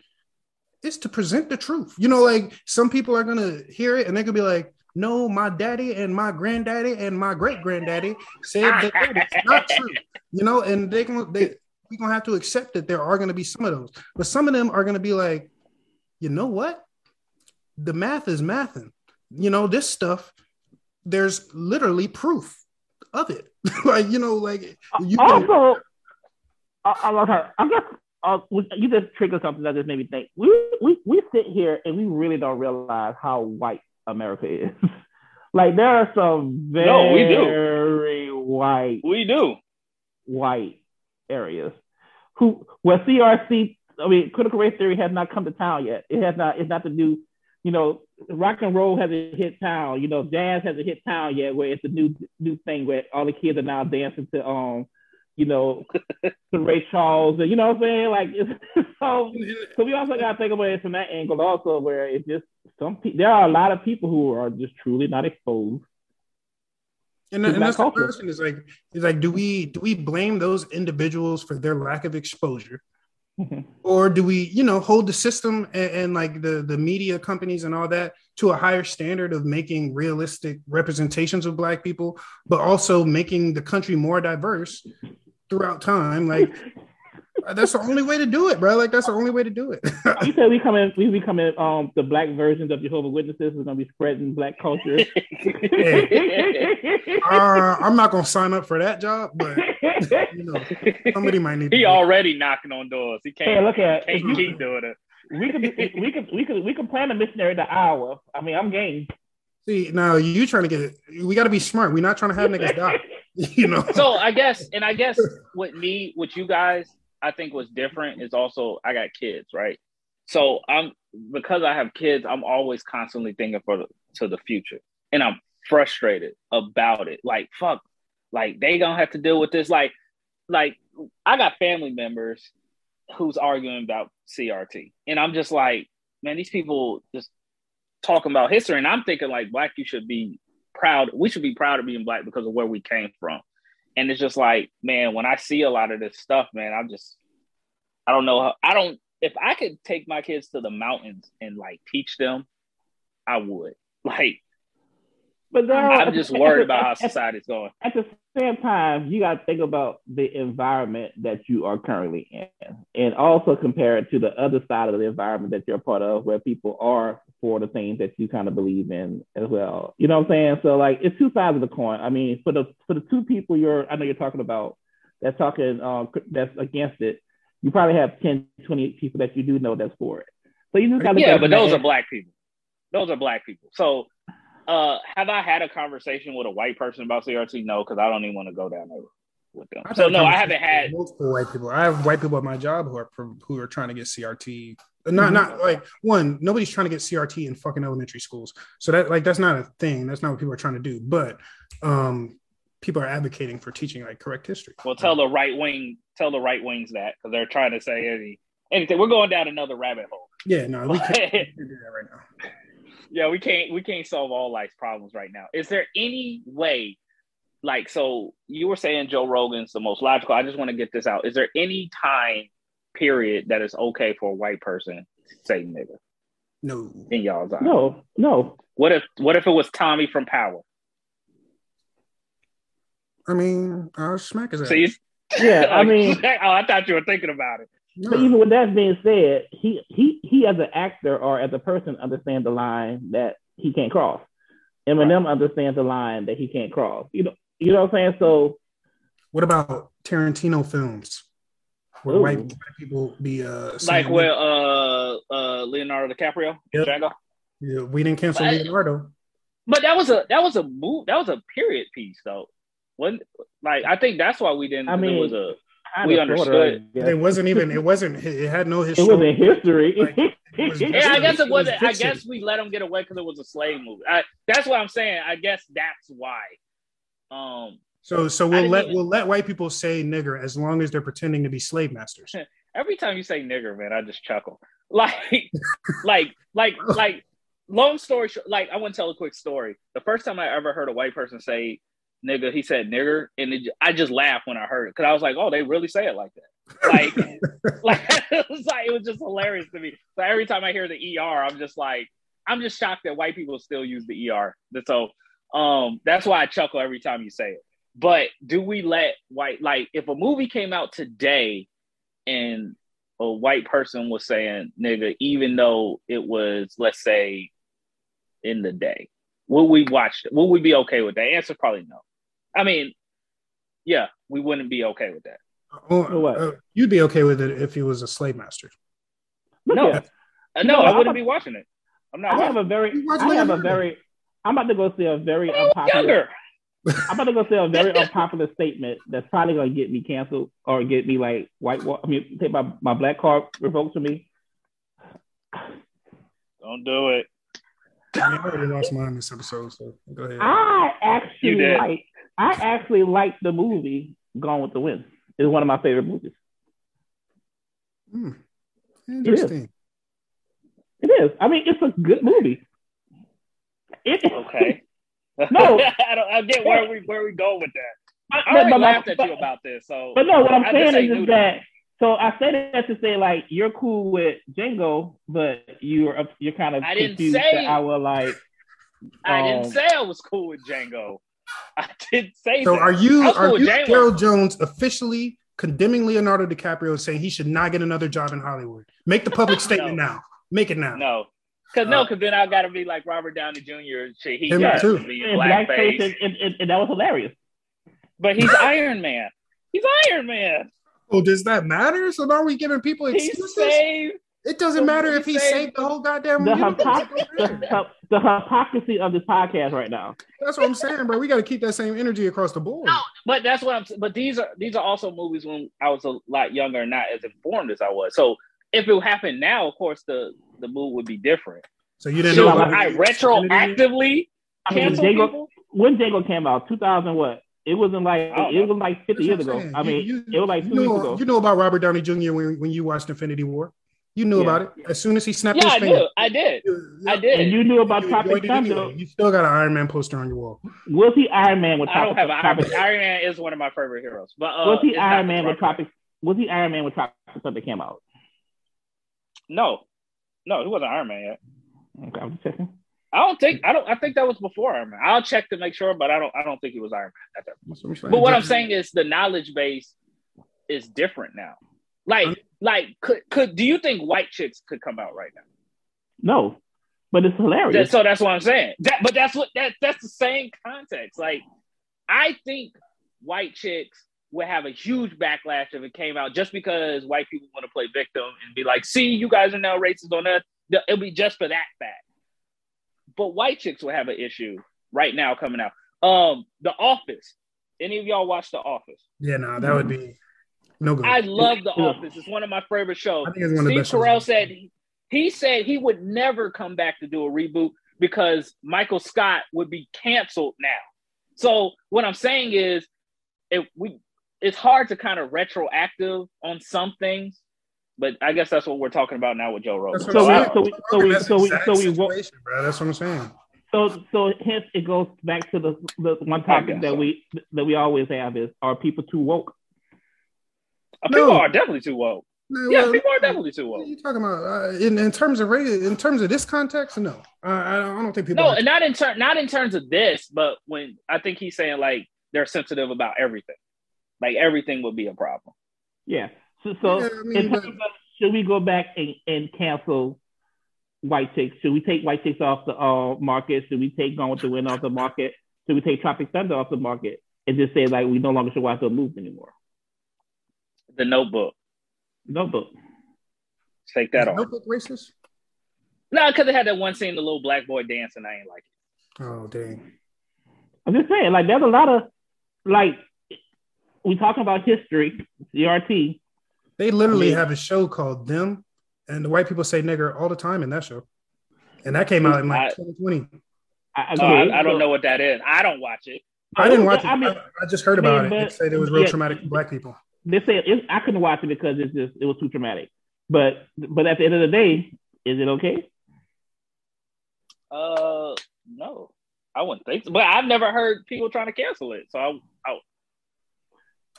is to present the truth. You know, like some people are gonna hear it and they're gonna be like, "No, my daddy and my granddaddy and my great granddaddy said that it's not *laughs* true." You know, and they gonna they we're gonna have to accept that there are gonna be some of those, but some of them are gonna be like, you know what? The math is mathing. You know, this stuff. There's literally proof of it. *laughs* like you know, like you can, also, I, I love her. I guess uh, you just triggered something that just made me think. We we we sit here and we really don't realize how white America is. *laughs* like there are some very No, we do. white We do. white areas who where CRC. I mean, critical race theory has not come to town yet. It has not. It's not the new. You know, rock and roll hasn't hit town. You know, jazz hasn't hit town yet, where it's a new new thing where all the kids are now dancing to um, you know, to Ray Charles. And, you know what I'm saying? Like, it's, so so we also got to think about it from that angle also, where it's just some people. There are a lot of people who are just truly not exposed. And, and that's the question is like is like do we do we blame those individuals for their lack of exposure Mhm. *laughs* or do we you know hold the system and, and like the the media companies and all that to a higher standard of making realistic representations of black people but also making the country more diverse throughout time like *laughs* that's the only way to do it bro like that's the only way to do it *laughs* You said we coming, we becoming um the black versions of Jehovah Witnesses. We're gonna be spreading black culture. *laughs* uh, i'm not gonna sign up for that job but you know somebody might need he do it. already knocking on doors. He can't, Hey, look at can't you- keep doing it. we could we could we could we could plan a missionary to Iowa. I mean, I'm game. See, now you trying to get it. We got to be smart. We're not trying to have niggas die. *laughs* You know. so I guess, and I guess with me, with you guys, I think what's different is also I got kids, right? So I'm because I have kids, I'm always constantly thinking for to the future, and I'm frustrated about it. Like fuck, like they gonna have to deal with this. Like, like I got family members who's arguing about CRT, and I'm just like, man, these people just talking about history, and I'm thinking like black, you should be proud. We should be proud of being black because of where we came from. And it's just like, man, when I see a lot of this stuff, man, I'm just, I don't know how, I don't, if I could take my kids to the mountains and like teach them, I would. *laughs* Like, but I'm just worried about how *laughs* society's going. At the same time, you got to think about the environment that you are currently in, and also compare it to the other side of the environment that you're part of, where people are for the things that you kind of believe in as well. You know what I'm saying? So like, it's two sides of the coin. I mean, for the for the two people you're, I know you're talking about, that's talking, uh, that's against it. You probably have 10, 20 people that you do know that's for it. So you just got to yeah, but those are black people. Those are black people. So uh, have I had a conversation with a white person about CRT? No, because I don't even want to go down there with them. So no, I haven't had multiple white people. I have white people at my job who are who are trying to get CRT. Not not mm-hmm. like one. Nobody's trying to get CRT in fucking elementary schools. So that like that's not a thing. That's not what people are trying to do. But um, people are advocating for teaching like correct history. Well, tell the right wing, tell the right wings that because they're trying to say any, anything. We're going down another rabbit hole. Yeah, no, we can't, *laughs* we can't do that right now yeah, we can't we can't solve all life's problems right now. Is there any way, like, so you were saying Joe Rogan's the most logical? I just want to get this out. Is there any time period that is okay for a white person to say nigga? No. In y'all's eyes? No, no. What if what if it was Tommy from Power? I mean, I'll smack his ass. So yeah, *laughs* I mean, *laughs* oh, I thought you were thinking about it. No. But even with that being said, he he he as an actor or as a person understands the line that he can't cross. Eminem right. understands the line that he can't cross. You know, you know what I'm saying? So what about Tarantino films? Where white, white, people be uh like where uh uh Leonardo DiCaprio yep. Django? Yeah, we didn't cancel but, Leonardo. But that was a that was a move that was a period piece though. When like I think that's why we didn't I mean, it was a we understood. It wasn't even. It wasn't. It had no *laughs* history. It wasn't history. Like, was *laughs* yeah, I guess it wasn't. Was I guess we let them get away because it was a slave movie. I, that's what I'm saying. I guess that's why. Um. So so we'll let even, we'll let white people say nigger as long as they're pretending to be slave masters. *laughs* Every time you say nigger, man, I just chuckle. *laughs* Like, like, like, *laughs* like. Long story short, like I want to tell a quick story. The first time I ever heard a white person say nigga, he said nigger, and it, I just laughed when I heard it because I was like, oh, they really say it like that. Like, like it was like it was just hilarious to me. So every time I hear the ER, I'm just like, I'm just shocked that white people still use the ER. So um, that's why I chuckle every time you say it. But do we let white like if a movie came out today and a white person was saying nigga, even though it was let's say in the day, will we watch it? Will we be okay with that? Answer probably no. I mean, yeah, we wouldn't be okay with that. Uh, uh, you'd be okay with it if he was a slave master. No, uh, no, I wouldn't be watching it. I'm not. I have a very. I have a very. I'm about to go see a very unpopular. I'm about to go say a very unpopular statement that's probably gonna get me canceled or get me like white. I mean, take my, my black card revoked from me. Don't do it. I already lost mine this episode, so go ahead. I actually like I actually like the movie Gone with the Wind. It's one of my favorite movies. Hmm. Interesting. It is. it is. I mean, it's a good movie. It, okay. No, *laughs* I don't. I get where we where we go with that. I already but, laughed but, at you about this. So, but no, what I'm I saying is, is that. So I say that to say like you're cool with Django, but you're you're kind of I didn't say I will like. I didn't um, say I was cool with Django. I didn't say so that. are you are you Gerald Jones officially condemning Leonardo DiCaprio and saying he should not get another job in Hollywood? Make the public *laughs* statement no. now. Make it now. No. Cause uh, no, cause then I gotta be like Robert Downey Jr. Shit, He got to be in blackface, and, and, and, that was hilarious. But he's *laughs* Iron Man. He's Iron Man. Oh, does that matter? So now are we giving people excuses? It doesn't matter if he saved the whole goddamn. The, the, the, hypocrisy of this podcast right now. That's what I'm saying, bro. We got to keep that same energy across the board. No, but that's what I'm. But these are these are also movies when I was a lot younger and not as informed as I was. So if it happened now, of course the the mood would be different. So you didn't so know. I retroactively I mean, Django, when Django came out, 2000 what? It wasn't like oh, it was like 50 years ago. I mean, you, you, it was like two you know, years ago. You know about Robert Downey Jr. when when you watched Infinity War. You knew Yeah. about it as soon as he snapped Yeah, his I finger. did. I did. You- I did. And you knew about you Tropic Thunder. anyway. You still got an Iron Man poster on your wall. Was he Iron Man with I don't have an Iron Man. Iron Man is one of my favorite heroes. But uh, was he Iron Man with Tropic- Tropic? Was he Iron Man with Tropic Thunder came out? No, no, he wasn't Iron Man yet. Okay, I'm checking. I don't think. I don't. I think that was before Iron Man. I'll check to make sure, but I don't. I don't think he was Iron Man at that. That's what I'm saying. But what I'm saying is the knowledge base is different now. Like, like, could could do you think white chicks could come out right now? No, but it's hilarious. That- so that's what I'm saying. That, but that's what that that's the same context. Like, I think white chicks would have a huge backlash if it came out just because white people want to play victim and be like, "See, you guys are now racist on us." It'll be just for that fact. But white chicks will have an issue right now coming out. Um, The Office. Any of y'all watch The Office? yeah, no, that would be no good. I love The Office. It's one of my favorite shows. I think it's one of the Steve best shows. Carell said he said he would never come back to do a reboot because Michael Scott would be canceled now. So what I'm saying is, if we, it's hard to kind of retroactive on some things, but I guess that's what we're talking about now with Joe Rogan. That's So we- so we- so we- That's so we- so we bro. That's what I'm saying. So, so hence it goes back to the the one topic that so. we that we always have is are people too woke? uh, people are definitely too woke. No, Yeah, well, people are definitely too What are woke. you talking about? Uh, in, in terms of race, in terms of this context, no. Uh, I, don't, I don't think people. No, are- and not in ter- not in terms of this, but when I think he's saying like they're sensitive about everything, like everything would be a problem. Yeah. So, so Yeah, I mean, but- of, should we go back and, and cancel white chicks? Should we take white chicks off the uh, market? Should we take Gone with the Wind off the market? Should we take Tropic Thunder off the market and just say like we no longer should watch those movies anymore? The Notebook, Notebook. take that Is off. Notebook racist? No, because it had that one scene, the little black boy dancing. I ain't like it. Oh dang! I'm just saying, like, there's a lot of like we talking about history, CRT. They literally I mean- have a show called Them, and the white people say nigger all the time in that show, and that came out in like I- 2020. I, I, I don't know what that is. I don't watch it. I didn't watch it. I mean, I, I just heard I mean, about it. but- It said it was real yeah. traumatic for black people. they say it, I couldn't watch it because it's just it was too traumatic. But but at the end of the day, is it okay? Uh, no, I wouldn't think so. But I've never heard people trying to cancel it. So I, I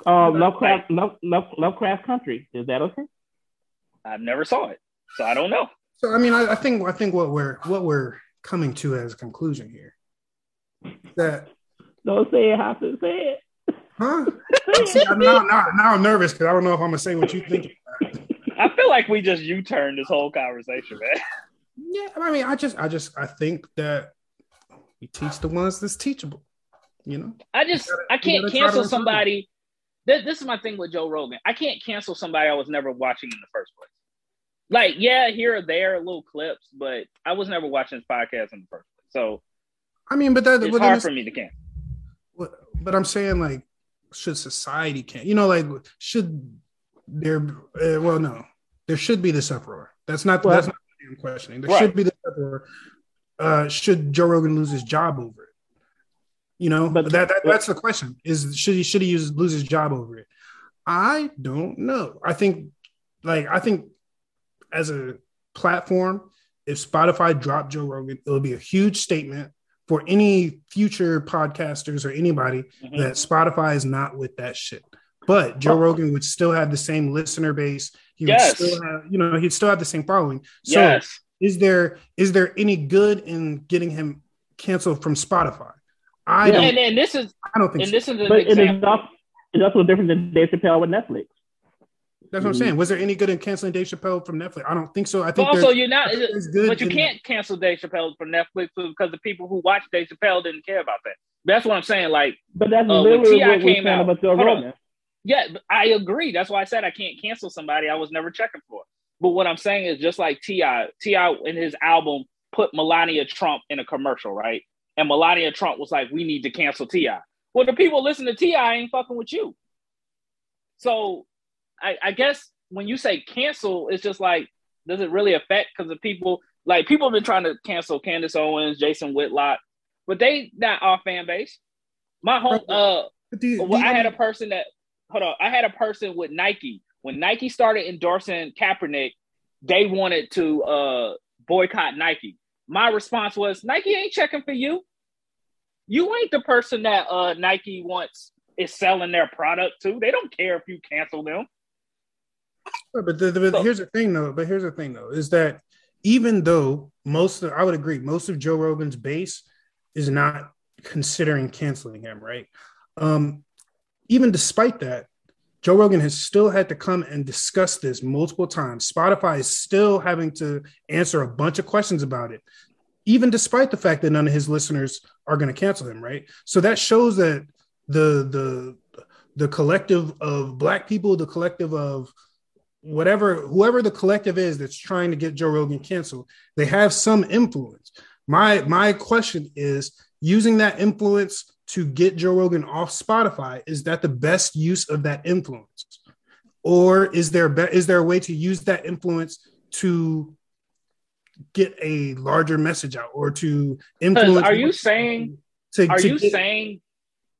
Uh, Lovecraft, Love, Love, Lovecraft Country, is that okay? I've never saw it, so I don't know. So I mean, I, I think I think what we're what we're coming to as a conclusion here that Don't say it. Have to say it. huh? *laughs* See, I'm now, now, now I'm nervous because I don't know if I'm gonna say what you think. I feel like we just U-turned this whole conversation, man. Yeah, I mean, I just, I just, I think that we teach the ones that's teachable. You know, I just gotta- I can't gotta try to cancel refine. somebody. This, this is my thing with Joe Rogan. I can't cancel somebody I was never watching in the first place. Like, yeah, here or there, little clips, but I was never watching his podcast in the first place. So I mean, but that, it's but, then hard it's- for me to cancel. but, but I'm saying like, should society can, you know, like, should there? Uh, well, no, there should be this uproar. That's not. Well- that's not what I'm questioning. There Right. should be this uproar. Uh, should Joe Rogan lose his job over it? You know, But- that, that that's the question: is should he should he use, lose his job over it? I don't know. I think, like, I think as a platform, if Spotify dropped Joe Rogan, it would be a huge statement for any future podcasters or anybody Mhm. that Spotify is not with that shit. But Joe Rogan would still have the same listener base. He Yes. would still have, you know, he'd still have the same following. So yes. is there is there any good in getting him canceled from Spotify? I Yeah, don't and, and this is I don't think and so. this is an But it is example. also, it's also different than Dave Chappelle with Netflix. That's what I'm saying. Was there any good in canceling Dave Chappelle from Netflix? I don't think so. I But think also, you're not. I think there's good But you in- can't cancel Dave Chappelle from Netflix because the people who watch Dave Chappelle didn't care about that. That's what I'm saying. Like, But that's Uh, when literally T.I. what came out- about Joe. Rogan. yeah, I agree. That's why I said I can't cancel somebody I was never checking for. But what I'm saying is just like T.I., T.I. in his album put Melania Trump in a commercial, right? And Melania Trump was like, "We need to cancel Ti." Well, the people listening to T.I. ain't fucking with you. So, I, I guess when you say cancel, it's just like, does it really affect? Because the people, like, people have been trying to cancel Candace Owens, Jason Whitlock, but they not our fan base. My whole, uh, you- well, I had a person that hold on. I had a person with Nike when Nike started endorsing Kaepernick. they wanted to uh, boycott Nike. My response was Nike ain't checking for you. You ain't the person that uh, Nike wants is selling their product to. They don't care if you cancel them. But, the, the, so, here's the thing, though. But here's the thing, though, is that even though most of, I would agree, most of Joe Rogan's base is not considering canceling him, right? Um, even despite that, Joe Rogan has still had to come and discuss this multiple times. Spotify is still having to answer a bunch of questions about it, even despite the fact that none of his listeners are going to cancel him, right? So that shows that the the the collective of black people, the collective of whatever whoever the collective is that's trying to get Joe Rogan canceled, they have some influence. My my question is using that influence to get Joe Rogan off Spotify, is that the best use of that influence? Or is there be- is there a way to use that influence to get a larger message out or to influence? Are you saying to, are to you get- saying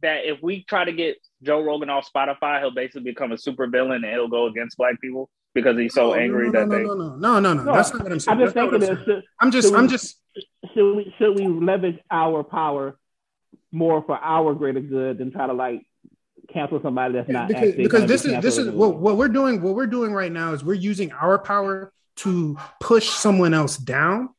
that if we try to get Joe Rogan off Spotify, he'll basically become a super villain and he'll go against black people because he's so no, angry no, that no, they. No, no, no, no, no, no. That's not what I'm saying. I'm just thinking. Should, I'm just, I'm just. Should we should we leverage our power more for our greater good than try to like cancel somebody that's not because, because this is this is what, what we're doing what we're doing right now is we're using our power to push someone else down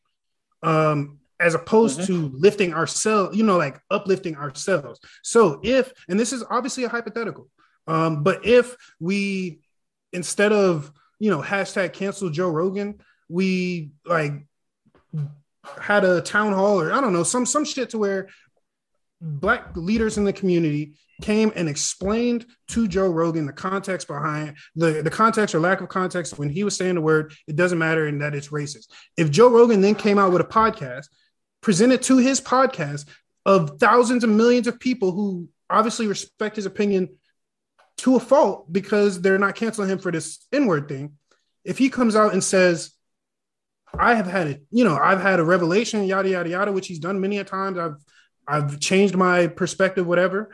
um as opposed mm-hmm. to lifting ourselves you know like uplifting ourselves so if and this is obviously a hypothetical um but if we instead of you know hashtag cancel joe rogan we like had a town hall or i don't know some some shit to where black leaders in the community came and explained to Joe Rogan the context behind the, the context or lack of context when he was saying the word, it doesn't matter and that it's racist. If Joe Rogan then came out with a podcast, presented to his podcast of thousands of millions of people who obviously respect his opinion to a fault because they're not canceling him for this N-word thing. If he comes out and says, I have had it, you know, I've had a revelation, yada, yada, yada, which he's done many a times. I've I've changed my perspective, whatever,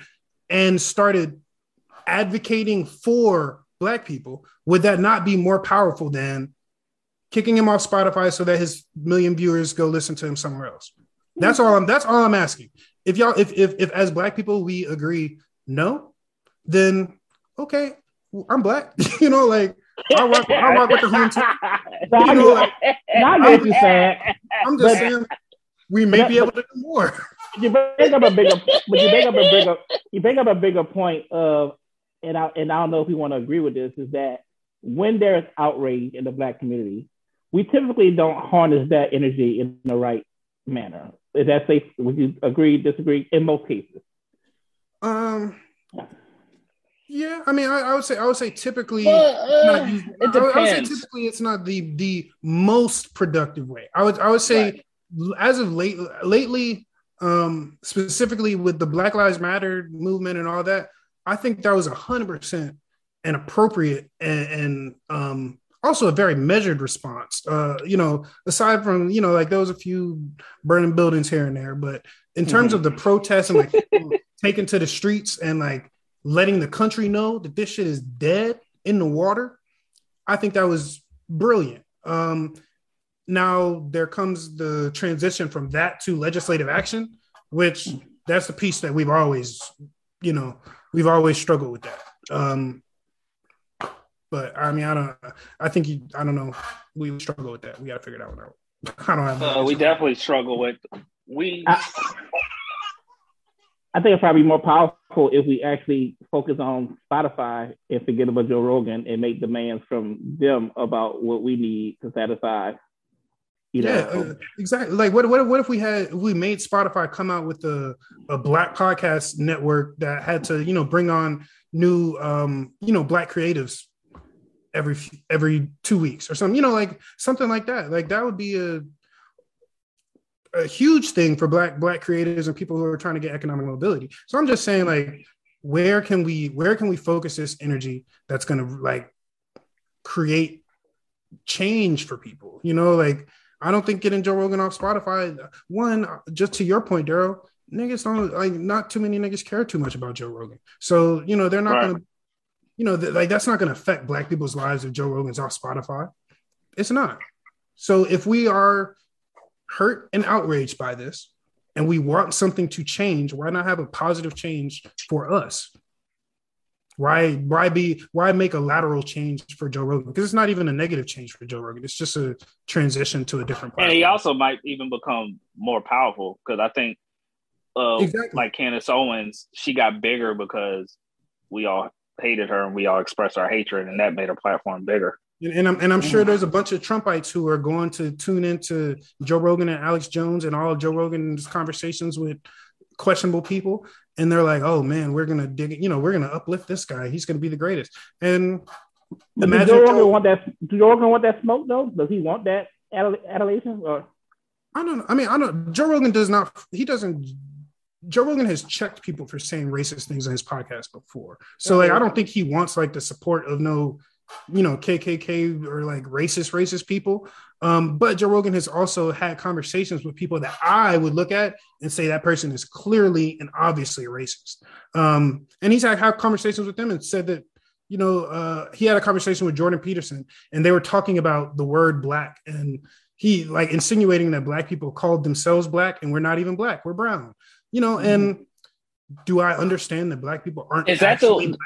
and started advocating for Black people, would that not be more powerful than kicking him off Spotify so that his million viewers go listen to him somewhere else? That's all I'm. That's all I'm asking. If y'all, if if, if as Black people we agree no, then okay, I'm Black. *laughs* you know, like I rock, I rock with the team. *laughs* You know, like, I'm, I'm just saying we may be able to do more *laughs* you bring up a bigger, but you bring up a bigger, you bring up a bigger point of, and I and I don't know if you want to agree with this, is that when there's outrage in the black community, we typically don't harness that energy in the right manner. Is that safe? Would you agree, disagree? In most cases. Um. Yeah, I mean, I, I would say I would say typically, well, uh, it depends. I, I, would say typically it's not the the most productive way. I would I would say right. as of late lately, um, specifically with the Black Lives Matter movement and all that, I think that was hundred percent an appropriate and, and um, also a very measured response. Uh, you know, aside from you know, like there was a few burning buildings here and there, but in terms mm-hmm. of the protests and like *laughs* taking to the streets and like letting the country know that this shit is dead in the water, I think that was brilliant. Um, now there comes the transition from that to legislative action, which that's the piece that we've always, you know, we've always struggled with that. Um, but I mean, I don't, I think you, I don't know, we struggle with that. We got to figure that one out. *laughs* I don't have. Uh, we definitely struggle with. We. I, I think it's probably more powerful if we actually focus on Spotify and forget about Joe Rogan and make demands from them about what we need to satisfy you know? Yeah, uh, exactly. Like, what, what, what if we had, if we made Spotify come out with a, a black podcast network that had to, you know, bring on new, um, you know, black creatives every every two weeks or something, you know, like something like that. Like that would be a a huge thing for black black creators and people who are trying to get economic mobility. So I'm just saying, like, where can we where can we focus this energy that's going to like create change for people? You know, like I don't think getting Joe Rogan off Spotify. One, just to your point, Daryl, niggas don't like not too many niggas care too much about Joe Rogan. So you know they're not right. gonna, you know, th- like that's not gonna affect Black people's lives if Joe Rogan's off Spotify. It's not. So if we are hurt and outraged by this, and we want something to change, why not have a positive change for us? Why why be why make a lateral change for Joe Rogan? Because it's not even a negative change for Joe Rogan. It's just a transition to a different. Platform. And he also might even become more powerful because I think, uh, exactly. like Candace Owens, she got bigger because we all hated her and we all expressed our hatred, and that made her platform bigger. And I'm and I'm sure there's a bunch of Trumpites who are going to tune into Joe Rogan and Alex Jones and all of Joe Rogan's conversations with questionable people, and they're like, "Oh man, we're gonna dig, you know, we're gonna uplift this guy. He's gonna be the greatest." And imagine Joe Rogan want that. Does Joe Rogan want that smoke though? Does he want that adulation or? I don't. know. I mean, I don't. Joe Rogan does not. He doesn't. Joe Rogan has checked people for saying racist things on his podcast before, so like I don't think he wants like the support of no you know KKK or like racist racist people. Um, but Joe Rogan has also had conversations with people that I would look at and say that person is clearly and obviously a racist. Um, and he's had, had conversations with them and said that you know uh, he had a conversation with Jordan Peterson and they were talking about the word black and he like insinuating that black people called themselves black and we're not even black we're brown you know mm-hmm. and do I understand that black people aren't is that the black?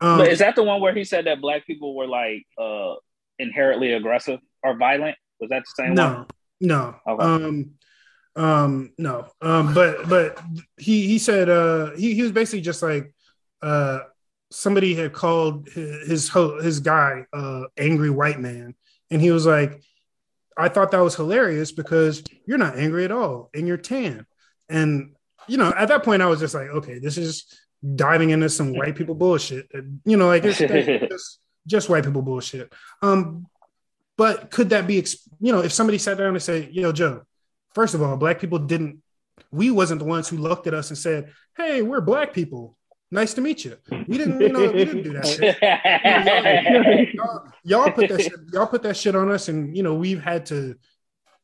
Um, but is that the one where he said that black people were like uh inherently aggressive or violent? Was that the same no, one? No. Okay. Um um no. Um but but he he said uh he, he was basically just like uh somebody had called his his, his guy uh angry white man and he was like I thought that was hilarious because you're not angry at all and you're tan. And you know, at that point I was just like, okay, this is diving into some white people bullshit. You know, like it's just, *laughs* just white people bullshit. Um, but could that be, you know, if somebody sat down and said, "Yo, Joe, first of all, black people didn't. We wasn't the ones who looked at us and said, "Hey, we're black people. Nice to meet you." We didn't, you know, we didn't do that shit. y'all, *laughs* y'all, y'all put that shit, y'all put that shit on us, and you know, we've had to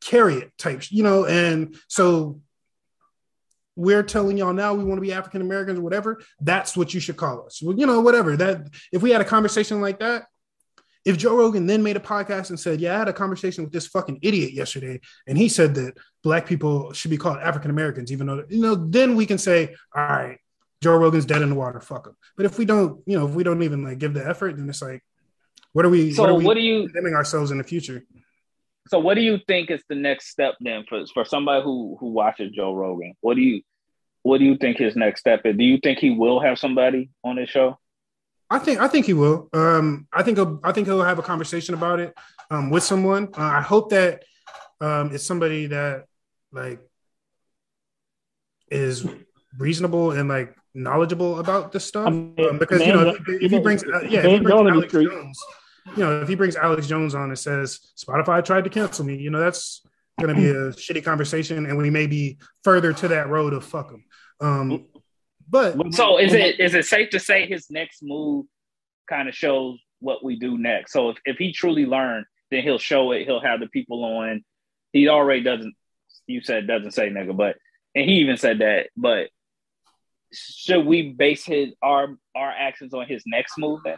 carry it types, you know, and so we're telling y'all now we want to be African Americans or whatever, that's what you should call us. Well, you know, whatever. That if we had a conversation like that, if Joe Rogan then made a podcast and said, Yeah, I had a conversation with this fucking idiot yesterday, and he said that black people should be called African Americans, even though, you know, then we can say, All right, Joe Rogan's dead in the water, fuck him. But if we don't, you know, if we don't even like give the effort, then it's like, what are we so what are we what do you condemning ourselves in the future? So what do you think is the next step then for for somebody who who watches Joe Rogan? What do you what do you think his next step is? Do you think he will have somebody on his show? I think I think he will. Um, I think he'll, I think he'll have a conversation about it um, with someone. Uh, I hope that um, it's somebody that like is reasonable and like knowledgeable about this stuff. Um, because you know, if, if he brings, uh, yeah, if he brings Alex Jones, you know, if he brings Alex Jones on and says Spotify tried to cancel me, you know, that's going to be a shitty conversation, and we may be further to that road of fuck him. Um, but so is it is it safe to say his next move kind of shows what we do next? So if, if he truly learned, then he'll show it. He'll have the people on. He already doesn't. You said doesn't say nigga, but and he even said that. But should we base his our our actions on his next move then?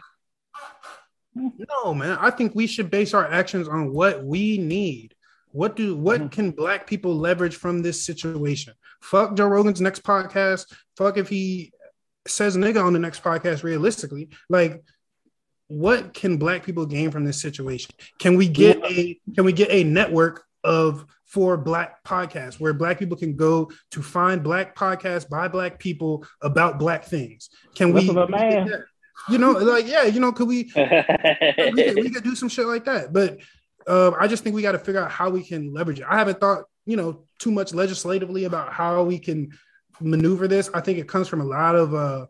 No, man. I think we should base our actions on what we need. What do what mm-hmm. can black people leverage from this situation? Fuck Joe Rogan's next podcast. Fuck if he says nigga on the next podcast realistically. Like what can black people gain from this situation? Can we get a can we get a network of for black podcasts where black people can go to find black podcasts by black people about black things? Can we, you know, like yeah, you know, could we *laughs* we, could, we could do some shit like that. But uh, I just think we got to figure out how we can leverage it. I haven't thought, you know, too much legislatively about how we can maneuver this. I think it comes from a lot of. Uh,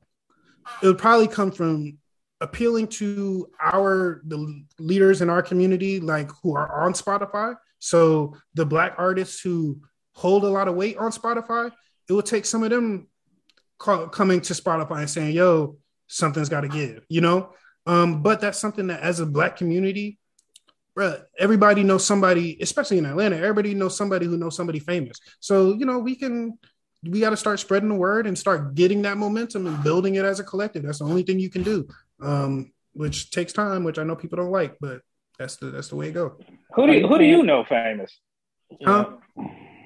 it would probably come from appealing to our the leaders in our community, like who are on Spotify. So the black artists who hold a lot of weight on Spotify, it would take some of them call, coming to Spotify and saying, "Yo, something's got to give," you know. Um, but that's something that, as a black community, bro, everybody knows somebody, especially in Atlanta, everybody knows somebody who knows somebody famous. So, you know, we can, we got to start spreading the word and start getting that momentum and building it as a collective. That's the only thing you can do, um, which takes time, which I know people don't like, but That's the that's the way it go. Who do you, who do you know famous? Huh?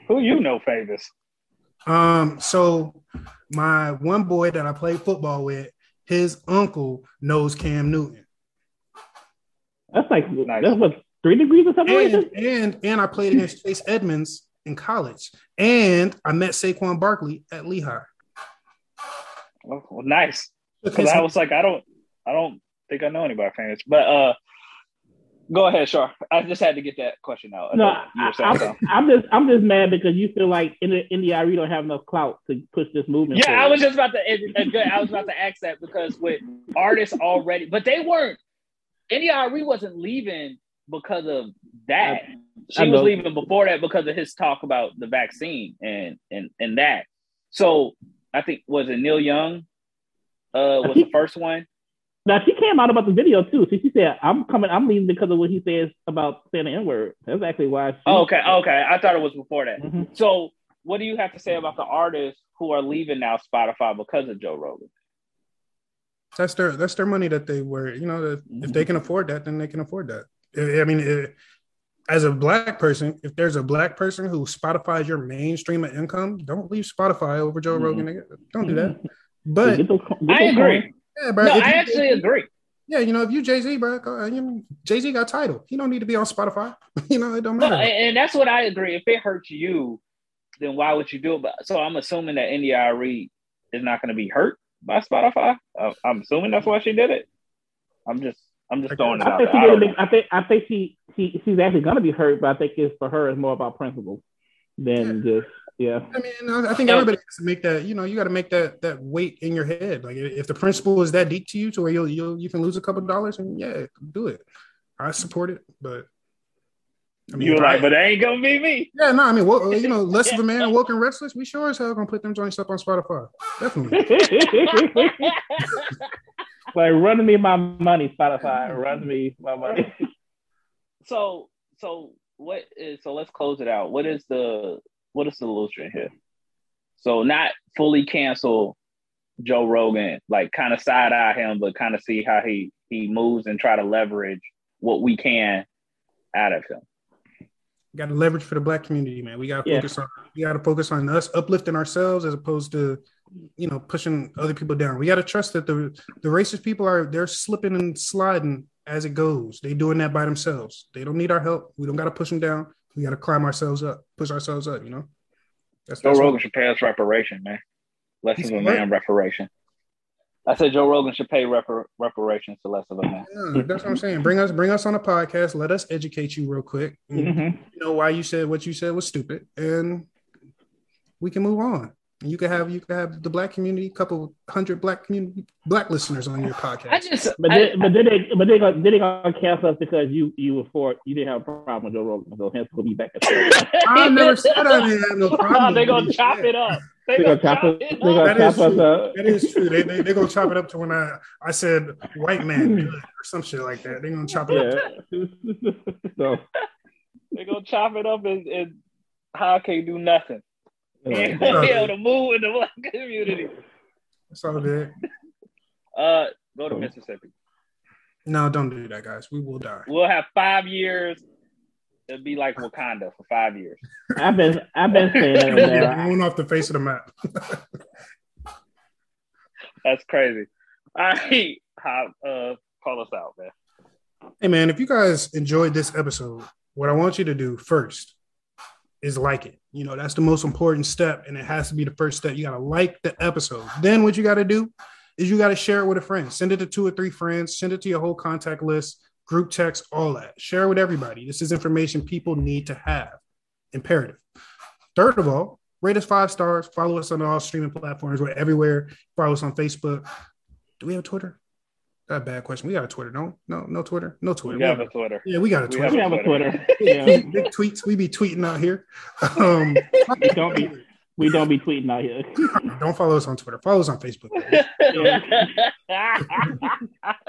Who you know famous? Um, so my one boy that I played football with, his uncle knows Cam Newton. That's like that's what three degrees of separation. and and I played against Chase Edmonds in college. And I met Saquon Barkley at Lehigh. Oh, well, nice. Because Because I was like, I don't, I don't think I know anybody famous. But uh, go ahead, Shar. I just had to get that question out. No, I. I'm just I'm just mad because you feel like in the India Arie don't have enough clout to push this movement. Yeah, I was just about to. it- good. I was about to ask that because with artists already, but they weren't. India Arie wasn't leaving because of that. She I was leaving before that because of his talk about the vaccine and and and that. So I think was it Neil Young? Uh, was the first one. Now she came out about the video too. So she said, "I'm coming. I'm leaving because of what he says about saying the N word." That's actually why. She, Oh, okay, okay. I thought it was before that. Mhm. So what do you have to say about the artists who are leaving now Spotify because of Joe Rogan? that's their that's their money that they were. You know, that if they can afford that, then they can afford that. I I mean, it, as a black person, if there's a black person who Spotify is your mainstream of income, don't leave Spotify over Joe Mhm. Rogan. Don't do that. But get those- get I those agree. Coins. yeah, bro. No, if you- I actually agree. Yeah, you know, if you Jay Z, bro, go- you Jay Z got Tidal. He don't need to be on Spotify. *laughs* you know, it don't matter. and, and that's what I agree. If it hurts you, then why would you do it? So I'm assuming that India Arie is not going to be hurt by Spotify. Uh, I'm assuming that's why she did it. I'm just, I'm just throwing it I out think there. she I did a don't big, I think I think she she she's actually gonna be hurt, but I think it's for her it's more about principle than just yeah. I mean, I I think No. everybody has to make that. You know, you got to make that that weight in your head. Like, if the principle is that deep to you, to where you'll you'll you can lose a couple dollars, and yeah, do it. I support it, but I know. you're I- like, but they ain't gonna be me. yeah, no, I mean, well, you know, *laughs* less of a man, woke and restless. We sure as hell gonna put them joints up on Spotify. Definitely. *laughs* like run me my money, Spotify. Run me my money. *laughs* so, so what is? So let's close it out. What is the what is the solution here? So not fully cancel Joe Rogan, like kind of side eye him, but kind of see how he he moves and try to leverage what we can out of him. got to leverage for the black community, man. We got to Yeah. focus on we got to focus on us uplifting ourselves as opposed to you know pushing other people down. We got to trust that the the racist people are they're slipping and sliding as it goes. They doing that by themselves. They don't need our help. We don't got to push them down. We got to climb ourselves up, push ourselves up. You know. That's, Joe that's Rogan should pay us reparation, man. Less He of a man reparation. I said Joe Rogan should pay repar- reparations to less of a man. Yeah, that's what I'm saying. Bring us, bring us on a podcast. Let us educate you real quick. Mhm. You know why you said what you said was stupid, and we can move on. And you can have you can have the black community, couple hundred black community black listeners on your podcast. I just, But I- then, but then they, but they gonna, then they gonna cancel us because you, you were for, you didn't have a problem with Joe Rogan, so hence we'll be back. At *laughs* I never said I didn't have no *laughs* problem. They're gonna with chop that. it up. They They gonna chop us, they gonna That chop is us true. up. That is true. They they they gonna chop it up to when I I said white man hmm. or some shit like that. They gonna chop it up. *laughs* So, They're gonna chop it up and, and how I can't do nothing. Yeah, *laughs* be able to move in the black community. That's all good. Uh, go to Mississippi. No, don't do that, guys. We will die. We'll have five years. It'll be like Wakanda for five years. I've been, I've been saying that. *laughs* man. Going off the face of the map. *laughs* That's crazy. All right, how, uh, call us out, man. Hey man, if you guys enjoyed this episode, what I want you to do first is like it. You know, that's the most important step, and it has to be the first step. You gotta like the episode. Then what you gotta do is you gotta share it with a friend. Send it to two or three friends, send it to your whole contact list, group text, all that. Share it with everybody. This is information people need to have. Imperative. Third of all, rate us five stars, follow us on all streaming platforms. We're everywhere. Follow us on Facebook. Do we have Twitter? That's a bad question. We got a Twitter. No, no, no Twitter. No Twitter. We have a Twitter. Yeah, we got a Twitter. We have a Twitter. Yeah. *laughs* *laughs* Big tweets. We be tweeting out here. *laughs* Um, We don't be, we don't be tweeting out here. don't follow us on Twitter. Follow us on Facebook.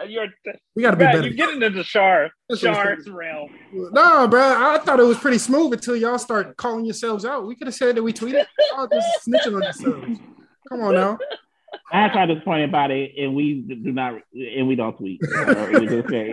you're, We got to be bro, better. you're getting into Shar, That's what I'm Shar's realm. No, bro. I thought it was pretty smooth until y'all start calling yourselves out. We could have said that we tweeted. Y'all just snitching on yourselves. Come on now. That's how disappointed about it, and we do not, and we don't tweet. So we just *laughs* say,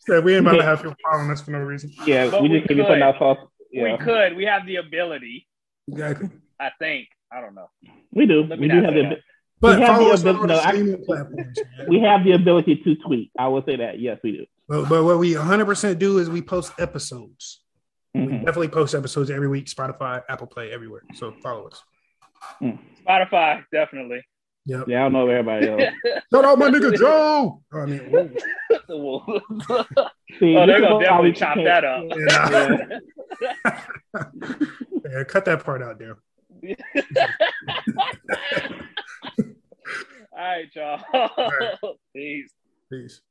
So we ain't about to have people following us for no reason. yeah, But we we just keep putting could. our sauce. Yeah, We could. We have the ability. Exactly. I think. I don't know. we do. Let We do have the that. But We have follow the us on all the no, I- streaming platforms. *laughs* we have the ability to tweet. I will say that. Yes, we do. But, but what we 100% do is we post episodes. We Mhm. definitely post episodes every week. Spotify, Apple Play, everywhere. So follow us. Spotify, definitely. Yep. Yeah, I don't know everybody else. *laughs* Shout out my nigga Joe. I mean, whoa. *laughs* oh, they're gonna definitely chop can't- that up. Yeah. Yeah, *laughs* cut that part out there. All right, y'all. right. Peace. Peace.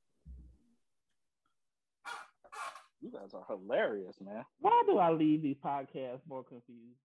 You guys are hilarious, man. Why do I leave these podcasts more confused?